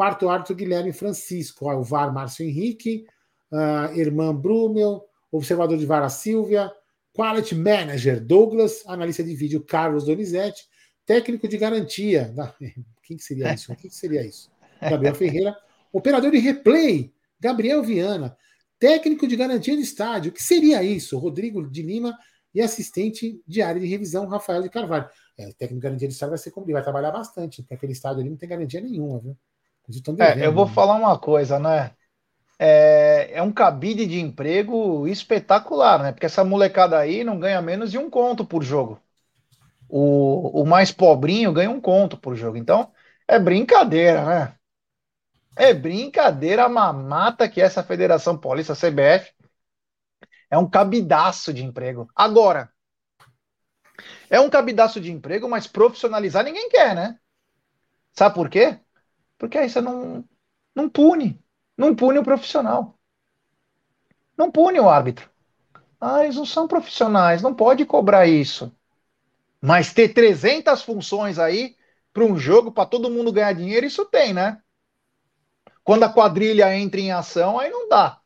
quarto árbitro Guilherme Francisco, o VAR Márcio Henrique, uh, Irmã Brumel, observador de VAR Silvia, Quality Manager Douglas, analista de vídeo Carlos Donizete, técnico de garantia. (laughs) Quem que seria isso? Quem que seria isso? Gabriel Ferreira. Operador de replay, Gabriel Viana. Técnico de garantia de estádio. O que seria isso? Rodrigo de Lima e assistente de área de revisão, Rafael de Carvalho. É, o técnico de garantia de estádio vai ser como ele vai trabalhar bastante, porque aquele estádio ali não tem garantia nenhuma, viu? É, eu vou né? falar uma coisa, né? É, é, um cabide de emprego espetacular, né? Porque essa molecada aí não ganha menos de um conto por jogo. O, o mais pobrinho ganha um conto por jogo. Então, é brincadeira, né? É brincadeira a mamata que essa Federação Paulista, CBF, é um cabidaço de emprego. Agora, é um cabidaço de emprego, mas profissionalizar ninguém quer, né? Sabe por quê? Porque aí você não, não pune. Não pune o profissional. Não pune o árbitro. Ah, eles não são profissionais, não pode cobrar isso. Mas ter 300 funções aí para um jogo para todo mundo ganhar dinheiro, isso tem, né? Quando a quadrilha entra em ação, aí não dá.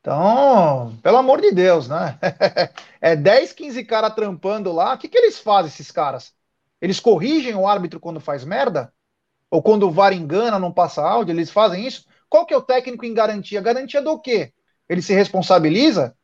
Então, pelo amor de Deus, né? (laughs) é 10, 15 caras trampando lá. O que, que eles fazem, esses caras? Eles corrigem o árbitro quando faz merda? Ou quando o VAR engana, não passa áudio? Eles fazem isso? Qual que é o técnico em garantia? Garantia do quê? Ele se responsabiliza?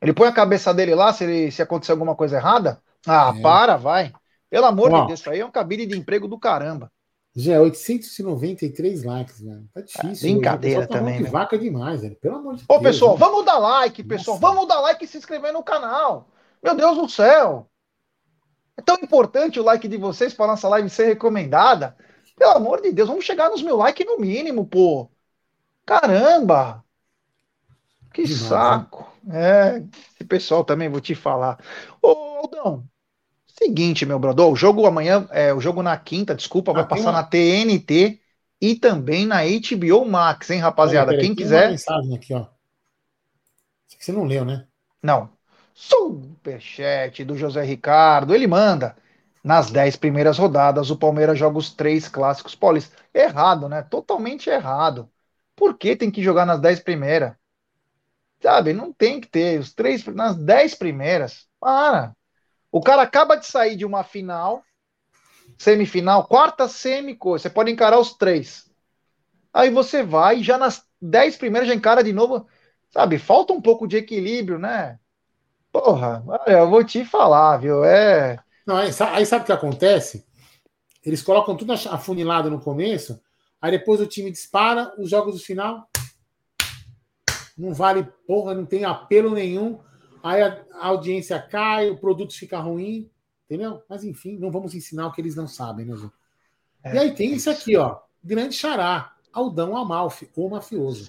Ele põe a cabeça dele lá se, ele, se acontecer alguma coisa errada? Ah, é. para, vai. Pelo amor de Deus, isso aí é um cabide de emprego do caramba. Já 893 likes, velho. Tá difícil. Ah, brincadeira tá também. Que vaca demais, velho. Pelo amor de Ô, Deus. Ô, pessoal, vamos dar like, pessoal. Nossa. Vamos dar like e se inscrever no canal. Meu Deus do céu. É tão importante o like de vocês para nossa live ser recomendada. Pelo amor de Deus, vamos chegar nos mil likes no mínimo, pô. Caramba! Que demais, saco. Né? É, esse pessoal também, vou te falar. Ô, Aldão, Seguinte, meu brother, o jogo amanhã, é, o jogo na quinta, desculpa, vai ah, passar na TNT e também na HBO Max, hein, rapaziada? Quem quiser. Uma mensagem aqui, ó. Você não leu, né? Não. Superchat do José Ricardo, ele manda. Nas dez primeiras rodadas, o Palmeiras joga os três clássicos paulistas. Errado, né? Totalmente errado. Por que tem que jogar nas dez primeiras? Sabe, não tem que ter. Os três, nas dez primeiras. Para. O cara acaba de sair de uma final, semifinal, quarta semi, você pode encarar os três. Aí você vai, já nas dez primeiras já encara de novo. Sabe, falta um pouco de equilíbrio, né? Porra, eu vou te falar, viu? É. Não, aí, aí sabe o que acontece? Eles colocam tudo afunilado no começo, aí depois o time dispara, os jogos do final não vale porra, não tem apelo nenhum aí a, audiência cai, o produto fica ruim, entendeu? Mas enfim, não vamos ensinar o que eles não sabem, né, Ju? É, e aí tem isso aqui, ó. Grande xará, Aldão Amalfi, o mafioso.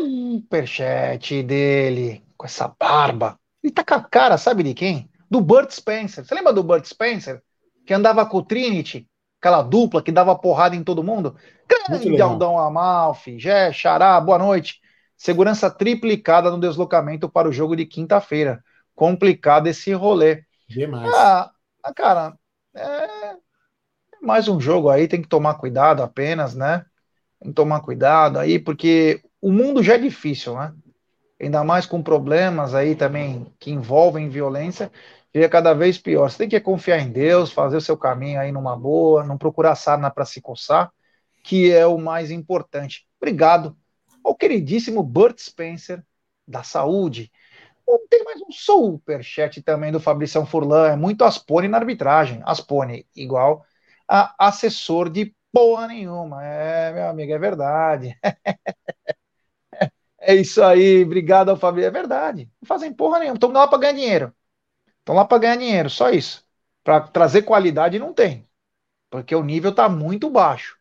Superchat dele, com essa barba. Ele tá com a cara, sabe de quem? Do Burt Spencer. Você lembra do Burt Spencer? Que andava com o Trinity, aquela dupla que dava porrada em todo mundo? Grande Aldão Amalfi, Jé, Xará, boa noite. Segurança triplicada no deslocamento para o jogo de quinta-feira. Complicado esse rolê. Demais. Ah, ah, cara, é mais um jogo aí, tem que tomar cuidado apenas, né? Tem que tomar cuidado aí, porque o mundo já é difícil, né? Ainda mais com problemas aí também que envolvem violência, é cada vez pior. Você tem que confiar em Deus, fazer o seu caminho aí numa boa, não procurar sarna para se coçar, que é o mais importante. Obrigado ao queridíssimo Burt Spencer, da saúde. Tem mais um superchat também do Fabricião Furlan, é muito Aspone na arbitragem. Aspone, igual a assessor de porra nenhuma. É, meu amigo, é verdade. (laughs) é isso aí, obrigado ao. É verdade, não fazem porra nenhuma, estão lá para ganhar dinheiro. Estão lá para ganhar dinheiro, só isso. Para trazer qualidade não tem, porque o nível está muito baixo.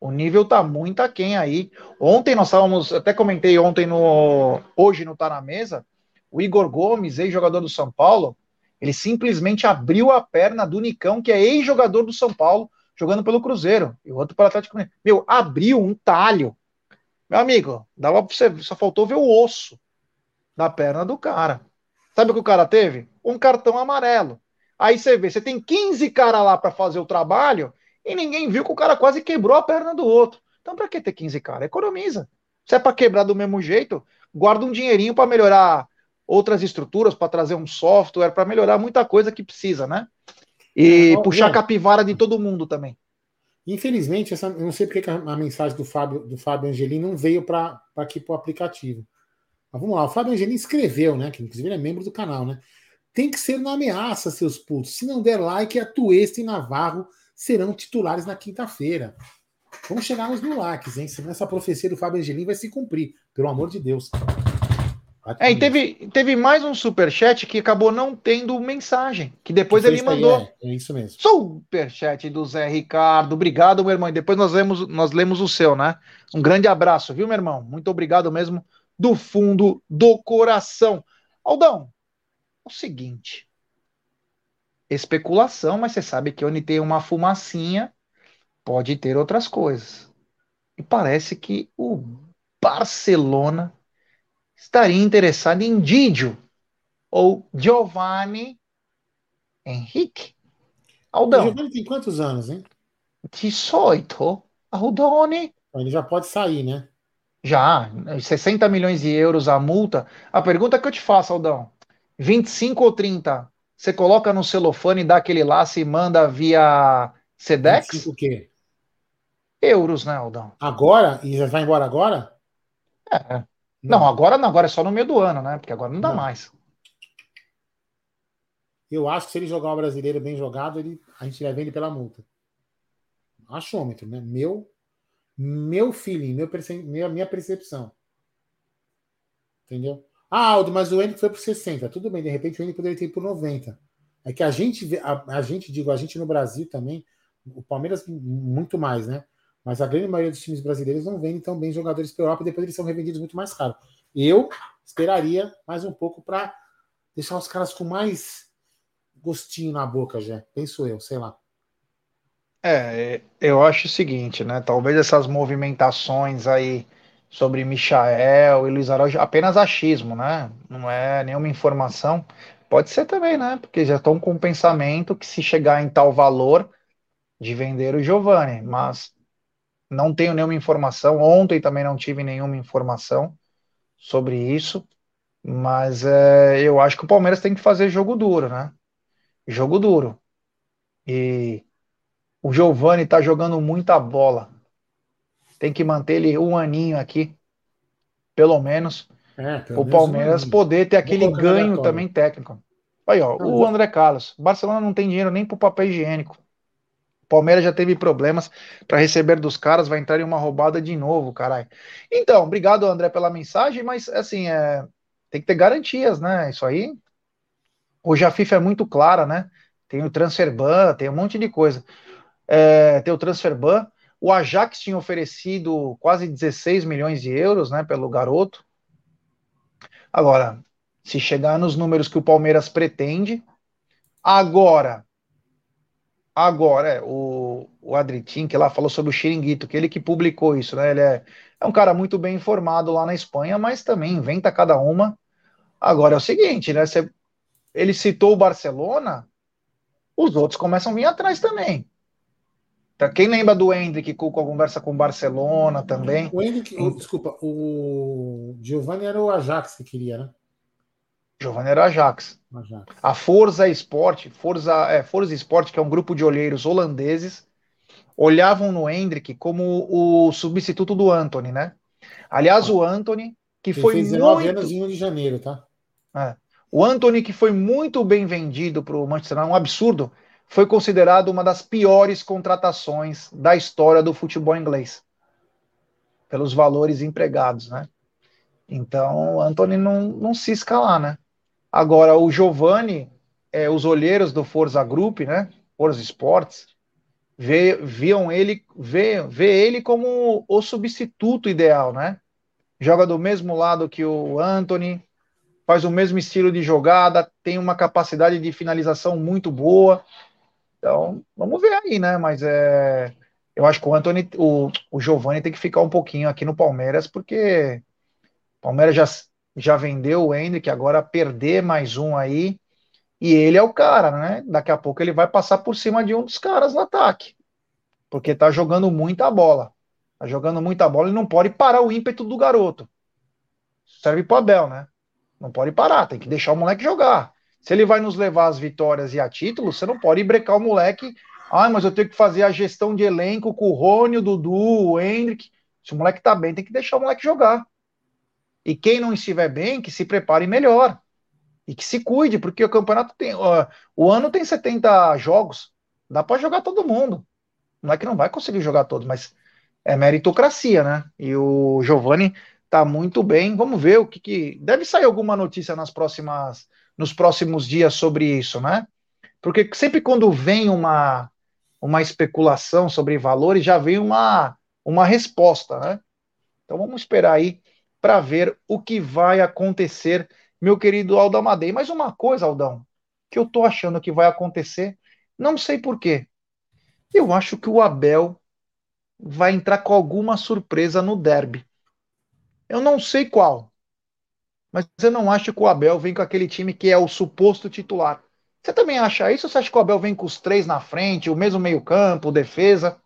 O nível tá muito aquém aí. Ontem nós estávamos, até comentei ontem no. Hoje no Tá na Mesa, o Igor Gomes, ex-jogador do São Paulo, ele simplesmente abriu a perna do Nicão, que é ex-jogador do São Paulo, jogando pelo Cruzeiro. E o outro para o Atlético Mineiro. Meu, abriu um talho. Meu amigo, dava pra você, só faltou ver o osso da perna do cara. Sabe o que o cara teve? Um cartão amarelo. Aí você vê, você tem 15 caras lá para fazer o trabalho e ninguém viu que o cara quase quebrou a perna do outro. Então, para que ter 15 caras? Economiza. Se é para quebrar do mesmo jeito, guarda um dinheirinho para melhorar outras estruturas para trazer um software, para melhorar muita coisa que precisa, né? E é, puxar a capivara de todo mundo também. Infelizmente, essa, eu não sei porque a, mensagem do Fábio, do Fábio Angelini não veio para aqui para o aplicativo. Mas vamos lá, o Fábio Angelini escreveu, né? Que inclusive ele é membro do canal, né? Tem que ser na ameaça, seus putos. Se não der like, a Tuesta e Navarro serão titulares na quinta-feira. Vamos chegar nos mil likes, hein? Senão essa profecia do Fábio Angelini vai se cumprir, pelo amor de Deus. É, e teve, teve mais um superchat que acabou não tendo mensagem, que depois que ele mandou. Aí, é, é, isso mesmo. Superchat do Zé Ricardo. Obrigado, meu irmão. E depois nós lemos, nós lemos o seu, né? Um grande abraço, viu, meu irmão? Muito obrigado mesmo, do fundo do coração. Aldão, é o seguinte. Especulação, mas você sabe que onde tem uma fumacinha, pode ter outras coisas. E parece que o Barcelona estaria interessado em Didio ou Giovanni Henrique. Aldão. O Giovanni tem quantos anos, hein? 18. Aldone. Ele já pode sair, né? Já, 60 milhões de euros a multa. A pergunta que eu te faço, Aldão: 25 ou 30? Você coloca no celofane, dá aquele laço e manda via Sedex? 25 o quê? Euros, né, Aldão? Agora? E vai embora agora? É. Não, não, agora não, agora é só no meio do ano, né? Porque agora não dá não. mais. Eu acho que se ele jogar o brasileiro bem jogado, ele, a gente vai vender pela multa. Achômetro, né? Meu, meu feeling, meu, minha, minha percepção. Entendeu? Ah, Aldo, mas o N foi por 60. Tudo bem, de repente o N poderia ter por 90. É que a gente, a, a gente, digo, a gente no Brasil também, o Palmeiras muito mais, né? Mas a grande maioria dos times brasileiros não vendem tão bem jogadores para a Europa, depois eles são revendidos muito mais caro. Eu esperaria mais um pouco para deixar os caras com mais gostinho na boca já, penso eu, sei lá. É, eu acho o seguinte, né? Talvez essas movimentações aí sobre Michael e Luiz Araújo, apenas achismo, né? Não é nenhuma informação. Pode ser também, né? Porque já estão com o pensamento que se chegar em tal valor de vender o Giovani, mas não tenho nenhuma informação. Ontem também não tive nenhuma informação sobre isso. Mas é, eu acho que o Palmeiras tem que fazer jogo duro, né? Jogo duro. E o Giovani está jogando muita bola. Tem que manter ele um aninho aqui, pelo menos. É, o Palmeiras poder ter aquele ganho também técnico. Aí, ó, o André Carlos. Barcelona não tem dinheiro nem para o papel higiênico. Palmeiras já teve problemas para receber dos caras, vai entrar em uma roubada de novo, caralho. Então, obrigado, André, pela mensagem, mas assim, é, tem que ter garantias, né? Isso aí. Hoje a FIFA é muito clara, né? Tem o transfer ban, tem um monte de coisa. É, tem o transfer ban. O Ajax tinha oferecido quase 16 milhões de euros, né, pelo garoto. Agora, se chegar nos números que o Palmeiras pretende, agora Agora, é, o, o Adritin, que lá falou sobre o Xiringuito, que ele que publicou isso, né? Ele é, é um cara muito bem informado lá na Espanha, mas também inventa cada uma. Agora é o seguinte, né? Ele citou o Barcelona, os outros começam a vir atrás também. Tá, quem lembra do Hendrick com a conversa com o Barcelona também? O Hendrick, oh, desculpa, o Giovanni era o Ajax que queria, né? Giovanni era Ajax. Ajax. A Forza Sport, Forza, é, Forza Sport, que é um grupo de olheiros holandeses, olhavam no Hendrick como o substituto do Anthony, né? Aliás, o Anthony, que Ele foi fez 19 muito... anos em Rio de Janeiro, tá? É. O Anthony, que foi muito bem vendido para o Manchester United, um absurdo, foi considerado uma das piores contratações da história do futebol inglês, pelos valores empregados, né? Então, o Anthony não, não se escalar, né? Agora, o Giovanni, é, os olheiros do Forza Group, né? Forza Sports, vê, viam ele, vê, vê ele como o substituto ideal, né? Joga do mesmo lado que o Anthony, faz o mesmo estilo de jogada, tem uma capacidade de finalização muito boa. Então, vamos ver aí, né? Mas é, eu acho que o Anthony, o, o Giovanni tem que ficar um pouquinho aqui no Palmeiras, porque o Palmeiras já já vendeu o Hendrick, agora perder mais um aí, e ele é o cara, né? Daqui a pouco ele vai passar por cima de um dos caras no ataque, porque tá jogando muita bola. Tá jogando muita bola e não pode parar o ímpeto do garoto. Serve pro Abel, né? Não pode parar, tem que deixar o moleque jogar. Se ele vai nos levar às vitórias e a títulos, você não pode brecar o moleque. Ah, mas eu tenho que fazer a gestão de elenco com o Rony, o Dudu, o Hendrick. Se o moleque tá bem, tem que deixar o moleque jogar. E quem não estiver bem, que se prepare melhor. E que se cuide, porque o campeonato tem. Uh, o ano tem 70 jogos. Dá para jogar todo mundo. Não é que não vai conseguir jogar todos, mas é meritocracia, né? E o Giovani tá muito bem. Vamos ver o que, que. Deve sair alguma notícia nas próximas, nos próximos dias sobre isso, né? Porque sempre quando vem uma, uma especulação sobre valores, já vem uma, uma resposta, né? Então vamos esperar aí para ver o que vai acontecer meu querido Aldão Madei. Mas uma coisa, Aldão, que eu tô achando que vai acontecer, não sei porquê. Eu acho que o Abel vai entrar com alguma surpresa no derby. Eu não sei qual, mas eu não acho que o Abel vem com aquele time que é o suposto titular. Você também acha isso ou você acha que o Abel vem com os três na frente, o mesmo meio-campo, defesa?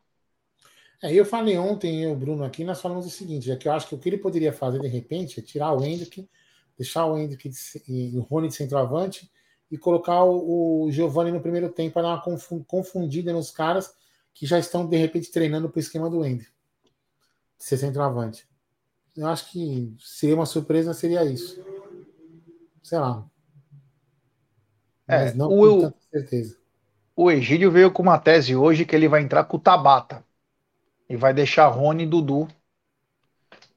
É, eu falei ontem, eu, Bruno, aqui, nós falamos o seguinte: é que eu acho que o que ele poderia fazer de repente é tirar o Hendrick deixar o Hendrick e o Rony de centroavante e colocar o, o Giovanni no primeiro tempo para dar uma confundida nos caras que já estão de repente treinando para o esquema do Hendrick de ser centroavante. Eu acho que seria uma surpresa, seria isso. Sei lá. Mas é, não o, com tanta certeza. O Egídio veio com uma tese hoje que ele vai entrar com o Tabata e vai deixar Rony e Dudu.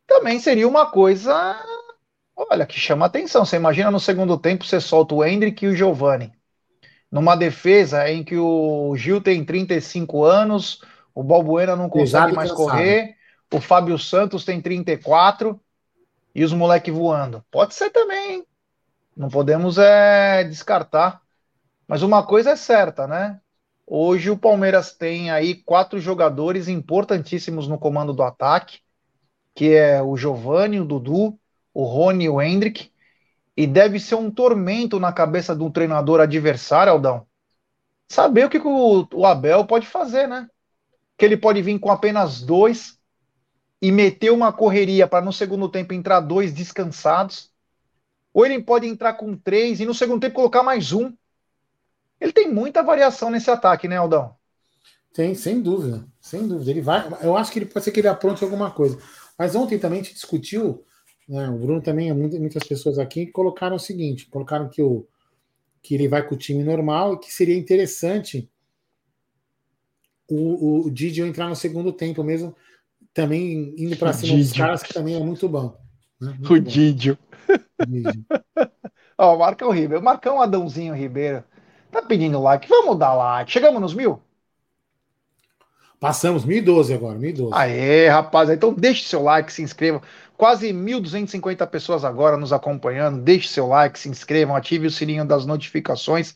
Também seria uma coisa Olha, que chama atenção. Você imagina no segundo tempo, você solta o Hendrick e o Giovani. Numa defesa em que o Gil tem 35 anos, o Balbuena não consegue mais correr, o Fábio Santos tem 34 e os moleques voando. Pode ser também, hein? Não podemos é, descartar. Mas uma coisa é certa, né? Hoje o Palmeiras tem aí quatro jogadores importantíssimos no comando do ataque, que é o Giovani, o Dudu, o Rony e o Hendrick, e deve ser um tormento na cabeça de um treinador adversário, Aldão. Saber o que o, o Abel pode fazer, né? Que ele pode vir com apenas dois e meter uma correria para no segundo tempo entrar dois descansados. Ou ele pode entrar com três e no segundo tempo colocar mais um. Ele tem muita variação nesse ataque, né, Aldão? Tem, sem dúvida. Sem dúvida. Ele vai. Eu acho que ele pode ser que ele apronte alguma coisa. Mas ontem também a gente discutiu né? O Bruno também, muitas pessoas aqui colocaram o seguinte: colocaram que, o, que ele vai com o time normal e que seria interessante o, o, Didio entrar no segundo tempo mesmo, também indo para cima dos caras, que também é muito bom. Né? Muito o bom. Didio. (laughs) Ó, o Marcão Ribeiro, o Marcão Adãozinho Ribeiro. Tá pedindo like. Vamos dar like. Chegamos nos mil? Passamos, 1012 agora, 1012. Aê, rapaz. Então deixe seu like, se inscreva. Quase 1.250 pessoas agora nos acompanhando. Deixe seu like, se inscrevam, ative o sininho das notificações.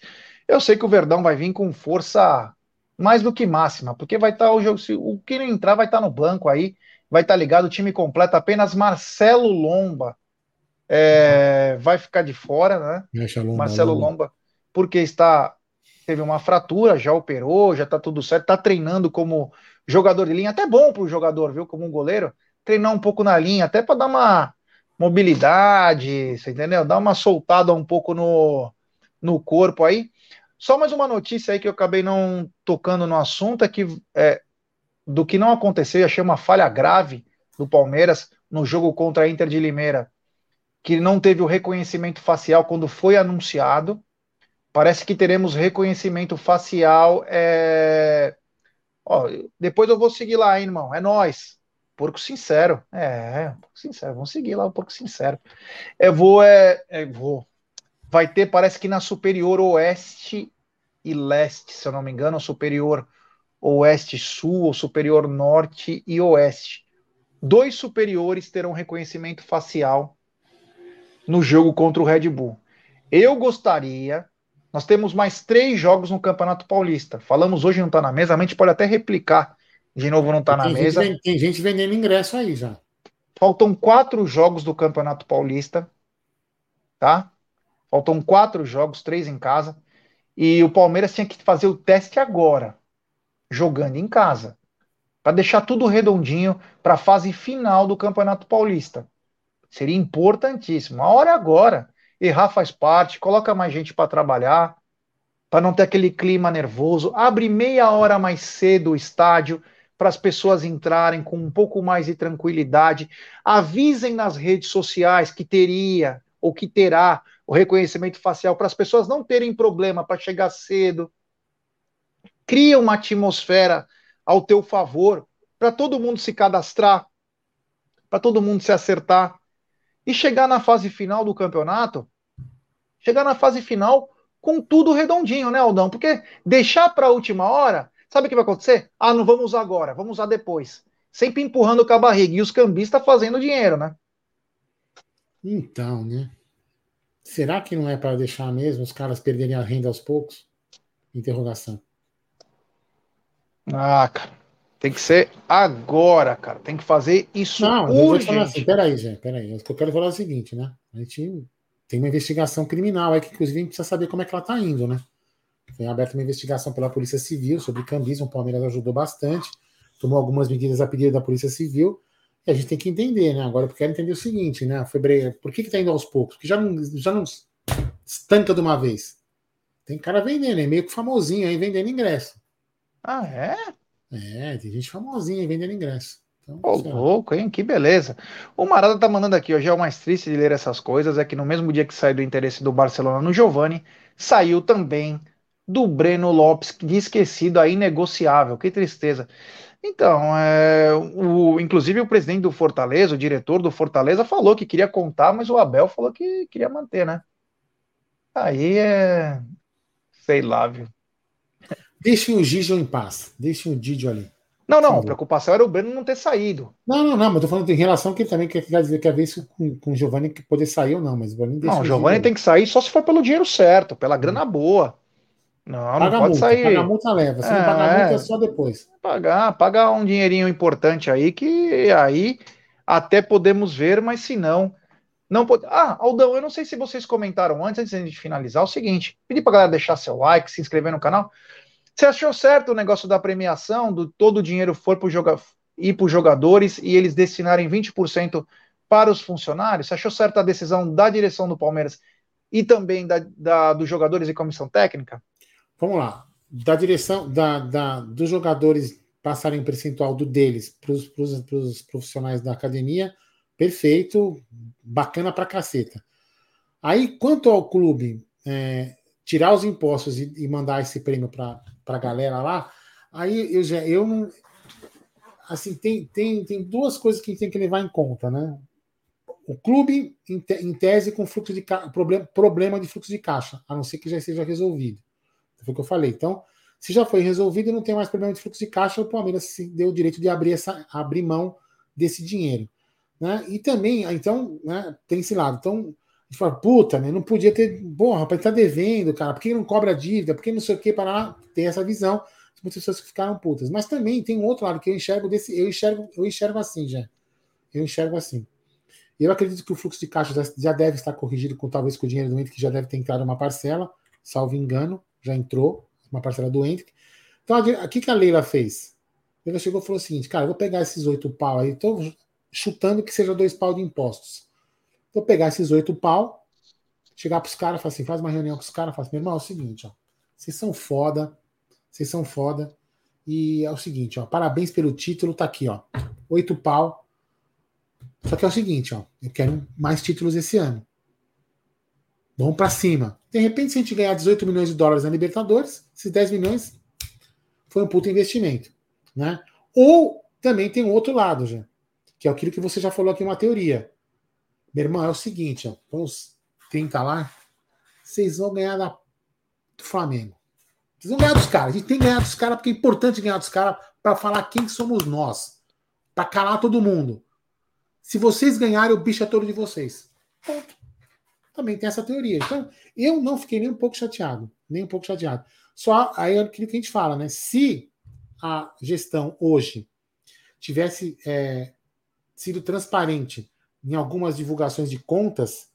Eu sei que o Verdão vai vir com força mais do que máxima, porque vai estar tá o jogo. Se o que não entrar vai estar tá no banco aí, vai estar tá ligado. O time completo, apenas Marcelo Lomba é, vai ficar de fora, né? Lomba, Marcelo Lomba. Lomba, porque está teve uma fratura, já operou, já está tudo certo, está treinando como jogador de linha, até bom para o jogador, viu? Como um goleiro treinar um pouco na linha, até para dar uma mobilidade, você entendeu? Dar uma soltada um pouco no, no corpo aí. Só mais uma notícia aí que eu acabei não tocando no assunto é que é, do que não aconteceu, eu achei uma falha grave do Palmeiras no jogo contra a Inter de Limeira, que não teve o reconhecimento facial quando foi anunciado. Parece que teremos reconhecimento facial. É... Ó, depois eu vou seguir lá, hein, irmão. É nós. Porco Sincero. É, Porco Sincero. Vamos seguir lá Porco Sincero. Eu vou, é, é, vou. Vai ter, parece que na Superior Oeste e Leste, se eu não me engano, Superior Oeste Sul, ou Superior Norte e Oeste. Dois superiores terão reconhecimento facial no jogo contra o Red Bull. Eu gostaria. Nós temos mais três jogos no Campeonato Paulista. Falamos hoje, não está na mesa, a gente pode até replicar de novo não está na mesa. Gente, tem gente vendendo ingresso aí já. Faltam quatro jogos do Campeonato Paulista, tá? Faltam quatro jogos, três em casa. E o Palmeiras tinha que fazer o teste agora, jogando em casa, para deixar tudo redondinho para a fase final do Campeonato Paulista. Seria importantíssimo. A hora é agora. Errar faz parte, coloca mais gente para trabalhar, para não ter aquele clima nervoso, abre meia hora mais cedo o estádio para as pessoas entrarem com um pouco mais de tranquilidade. Avisem nas redes sociais que teria ou que terá o reconhecimento facial para as pessoas não terem problema para chegar cedo. Cria uma atmosfera ao teu favor para todo mundo se cadastrar, para todo mundo se acertar e chegar na fase final do campeonato, chegar na fase final com tudo redondinho, né, Aldão? Porque deixar para a última hora, sabe o que vai acontecer? Ah, não vamos usar agora, vamos usar depois. Sempre empurrando com a barriga. E os cambistas fazendo dinheiro, né? Então, né? Será que não é para deixar mesmo os caras perderem a renda aos poucos? Interrogação. Ah, cara. Tem que ser agora, cara. Tem que fazer isso não, urgente. Eu vou falar assim, peraí, gente, peraí. O que eu quero falar é o seguinte, né? A gente tem uma investigação criminal aí que, inclusive, a gente precisa saber como é que ela tá indo, né? Foi aberta uma investigação pela Polícia Civil sobre cambismo. O Palmeiras ajudou bastante, tomou algumas medidas a pedido da Polícia Civil. E a gente tem que entender, né? Agora eu quero entender o seguinte, né? Foi, por que, que tá indo aos poucos? Porque já não, já não estanca de uma vez. Tem cara vendendo, é meio que famosinho aí vendendo ingresso. Ah, é? É, tem gente famosinha vendendo ingresso. Então, Ô, louco, hein? Que beleza. O Marada tá mandando aqui, hoje é o mais triste de ler essas coisas, é que no mesmo dia que saiu do interesse do Barcelona no Giovani, saiu também do Breno Lopes, de esquecido aí, negociável. Que tristeza. Então, é, o, inclusive o presidente do Fortaleza, o diretor do Fortaleza, falou que queria contar, mas o Abel falou que queria manter, né? Aí é. Sei lá, viu? Deixem o Gijo em paz. Deixem o Didio ali. Não, não, a preocupação era o Breno não ter saído. Não, não, não, mas tô falando em relação que ele também quer, quer dizer, quer ver se com, com o Giovanni poder sair ou não, mas o Breno Não, o Giovanni tem que sair só se for pelo dinheiro certo, pela grana boa. Não, paga não pode multa, sair. Paga multa leva. Se é, não pagar multa é só depois. Pagar, pagar um dinheirinho importante aí, que aí até podemos ver, mas se não. Não pode. Ah, Aldão, eu não sei se vocês comentaram antes, antes de finalizar, o seguinte: pedir pra galera deixar seu like, se inscrever no canal. Você achou certo o negócio da premiação, do todo o dinheiro for pro joga, ir para os jogadores e eles destinarem 20% para os funcionários? Você achou certa a decisão da direção do Palmeiras e também da, da dos jogadores e comissão técnica? Vamos lá. Da direção da, da, dos jogadores passarem um percentual do deles para os profissionais da academia, perfeito, bacana pra caceta. Aí, quanto ao clube é, tirar os impostos e, e mandar esse prêmio para a galera lá, aí eu já eu não. Assim, tem, tem, tem duas coisas que tem que levar em conta, né? O clube, em, te, em tese, com fluxo de problema, problema de fluxo de caixa, a não ser que já seja resolvido. Foi o que eu falei. Então, se já foi resolvido e não tem mais problema de fluxo de caixa, o Palmeiras se deu o direito de abrir, essa, abrir mão desse dinheiro. Né? E também, então, né, tem esse lado. Então, gente fala, puta, né, não podia ter. Porra, rapaz, tá devendo, cara, por que não cobra dívida? Por que não sei o que? Para tem essa visão. Muitas pessoas ficaram putas. Mas também tem um outro lado que eu enxergo desse. Eu enxergo, eu enxergo assim, já. Eu enxergo assim. Eu acredito que o fluxo de caixa já deve estar corrigido com talvez com o dinheiro do ente que já deve ter entrado uma parcela, salvo engano já entrou, uma parcela do Hendrick. Então, o que, que a Leila fez? A Leila chegou e falou o seguinte, cara, eu vou pegar esses oito pau aí, estou chutando que seja dois pau de impostos. Vou pegar esses oito pau, chegar para os caras, assim, faz uma reunião com os caras, fala assim, meu irmão, é o seguinte, ó, vocês são foda, vocês são foda, e é o seguinte, ó, parabéns pelo título, tá aqui, ó, oito pau. Só que é o seguinte, ó, eu quero mais títulos esse ano. Vamos para cima. De repente, se a gente ganhar 18 milhões de dólares na Libertadores, esses 10 milhões foi um puto investimento. Né? Ou também tem um outro lado, já, que é aquilo que você já falou aqui, uma teoria. Meu irmão, é o seguinte, ó, vamos tentar lá. Vocês vão ganhar da, do Flamengo. Vocês vão ganhar dos caras. A gente tem que ganhar dos caras, porque é importante ganhar dos caras para falar quem somos nós. Para calar todo mundo. Se vocês ganharem, o bicho é todo de vocês. Ponto também tem essa teoria. Então, eu não fiquei nem um pouco chateado, nem um pouco chateado. Só aí é aquilo que a gente fala, né? Se a gestão hoje tivesse é, sido transparente em algumas divulgações de contas,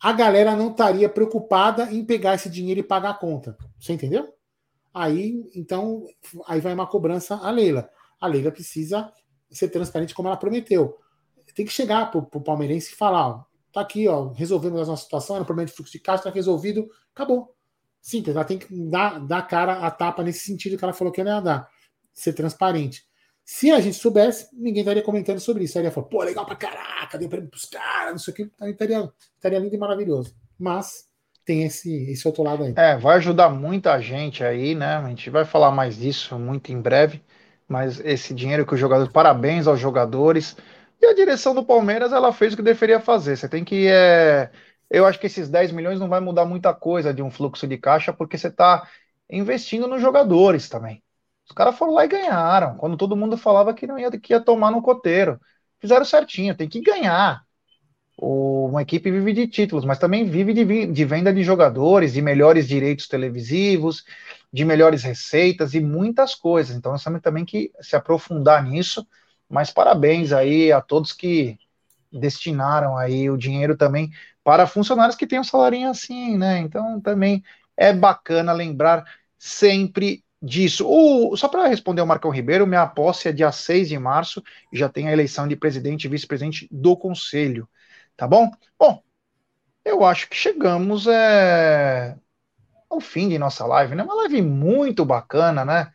a galera não estaria preocupada em pegar esse dinheiro e pagar a conta. Você entendeu? Aí, então, aí vai uma cobrança a Leila. A Leila precisa ser transparente como ela prometeu. Tem que chegar para o palmeirense e falar: ó, tá aqui, ó, resolvemos a nossa situação, era um problema de fluxo de caixa, tá resolvido, acabou. Simples, ela tem que dar, dar cara a tapa nesse sentido que ela falou que ela ia dar. Ser transparente. Se a gente soubesse, ninguém estaria comentando sobre isso. Aí ia falar, pô, legal pra caraca, deu prêmio pros caras, não sei o que, estaria, estaria lindo e maravilhoso. Mas tem esse, esse outro lado aí. É, vai ajudar muita gente aí, né? A gente vai falar mais disso muito em breve. Mas esse dinheiro que os jogadores. Parabéns aos jogadores. E a direção do Palmeiras, ela fez o que deveria fazer. Você tem que. É... Eu acho que esses 10 milhões não vai mudar muita coisa de um fluxo de caixa, porque você está investindo nos jogadores também. Os caras foram lá e ganharam, quando todo mundo falava que não ia, que ia tomar no coteiro. Fizeram certinho, tem que ganhar. O, uma equipe vive de títulos, mas também vive de, de venda de jogadores, de melhores direitos televisivos, de melhores receitas e muitas coisas. Então nós temos também que se aprofundar nisso. Mas parabéns aí a todos que destinaram aí o dinheiro também para funcionários que têm um salário assim, né? Então também é bacana lembrar sempre disso. O, só para responder ao Marcão Ribeiro, minha posse é dia 6 de março e já tem a eleição de presidente e vice-presidente do conselho. Tá bom? Bom, eu acho que chegamos é, ao fim de nossa live, né? Uma live muito bacana, né?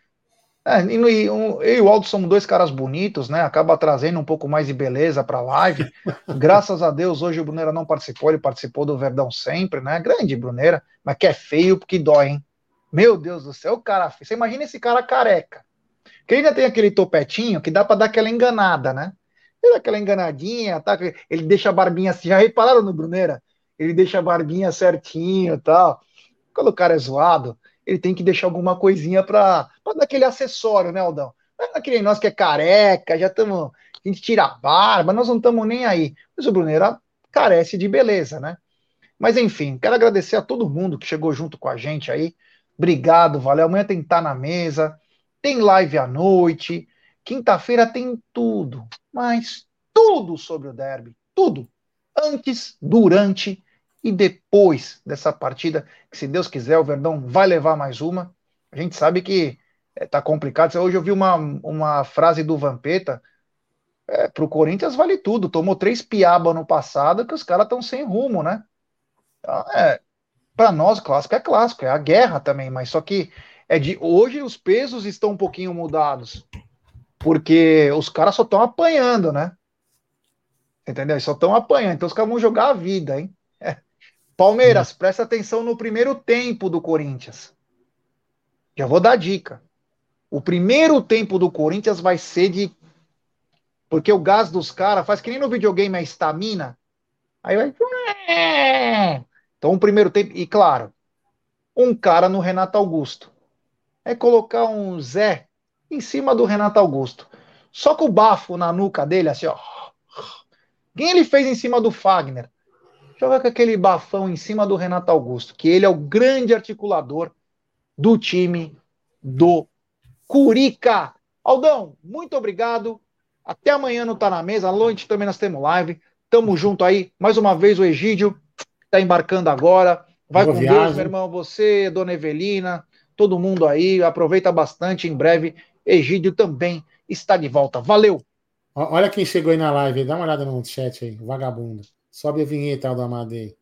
É, e, e, eu e o Aldo somos dois caras bonitos, né? Acaba trazendo um pouco mais de beleza para a live. (laughs) Graças a Deus, hoje o Bruneira não participou, ele participou do Verdão sempre, né? Grande Bruneira, mas que é feio porque dói, hein? Meu Deus do céu, o cara. Você imagina esse cara careca. Que ainda tem aquele topetinho que dá para dar aquela enganada, né? Ele dá aquela enganadinha, tá? Ele deixa a barbinha assim. Já repararam no Bruneira? Ele deixa a barbinha certinho tal. Quando o cara é zoado, ele tem que deixar alguma coisinha para dar aquele acessório, né, Aldão? Não é aquele nós que é careca, já estamos. A gente tira a barba, nós não estamos nem aí. Mas o Bruneira carece de beleza, né? Mas enfim, quero agradecer a todo mundo que chegou junto com a gente aí. Obrigado, valeu. Amanhã tem que estar na mesa, tem live à noite, quinta-feira tem tudo, mas tudo sobre o derby, tudo. Antes, durante e depois dessa partida, que se Deus quiser, o Verdão vai levar mais uma. A gente sabe que está eh, complicado. Hoje eu vi uma, uma frase do Vampeta. É, para o Corinthians vale tudo. Tomou três piaba no passado que os caras estão sem rumo, né? Então, é, para nós, clássico é clássico, é a guerra também, mas só que é de hoje os pesos estão um pouquinho mudados. Porque os caras só estão apanhando, né? Entendeu? Só estão apanhando. Então os caras vão jogar a vida, hein? É. Palmeiras, hum. presta atenção no primeiro tempo do Corinthians. Já vou dar dica. O primeiro tempo do Corinthians vai ser de. Porque o gás dos caras faz que nem no videogame a estamina. Aí vai. Então, o primeiro tempo, e claro, um cara no Renato Augusto. É colocar um Zé em cima do Renato Augusto. Só com o bafo na nuca dele, assim, ó. Quem ele fez em cima do Fagner? Joga com aquele bafão em cima do Renato Augusto, que ele é o grande articulador do time do Curica. Aldão, muito obrigado. Até amanhã no Tá na Mesa. À noite também nós temos live. Tamo junto aí. Mais uma vez o Egídio está embarcando agora. Vai Boa com viagem. Deus, meu irmão. Você, Dona Evelina, todo mundo aí. Aproveita bastante. Em breve, Egídio também está de volta. Valeu! Olha quem chegou aí na live. Dá uma olhada no chat aí. Vagabundo. Sobe a vinheta do Amadei.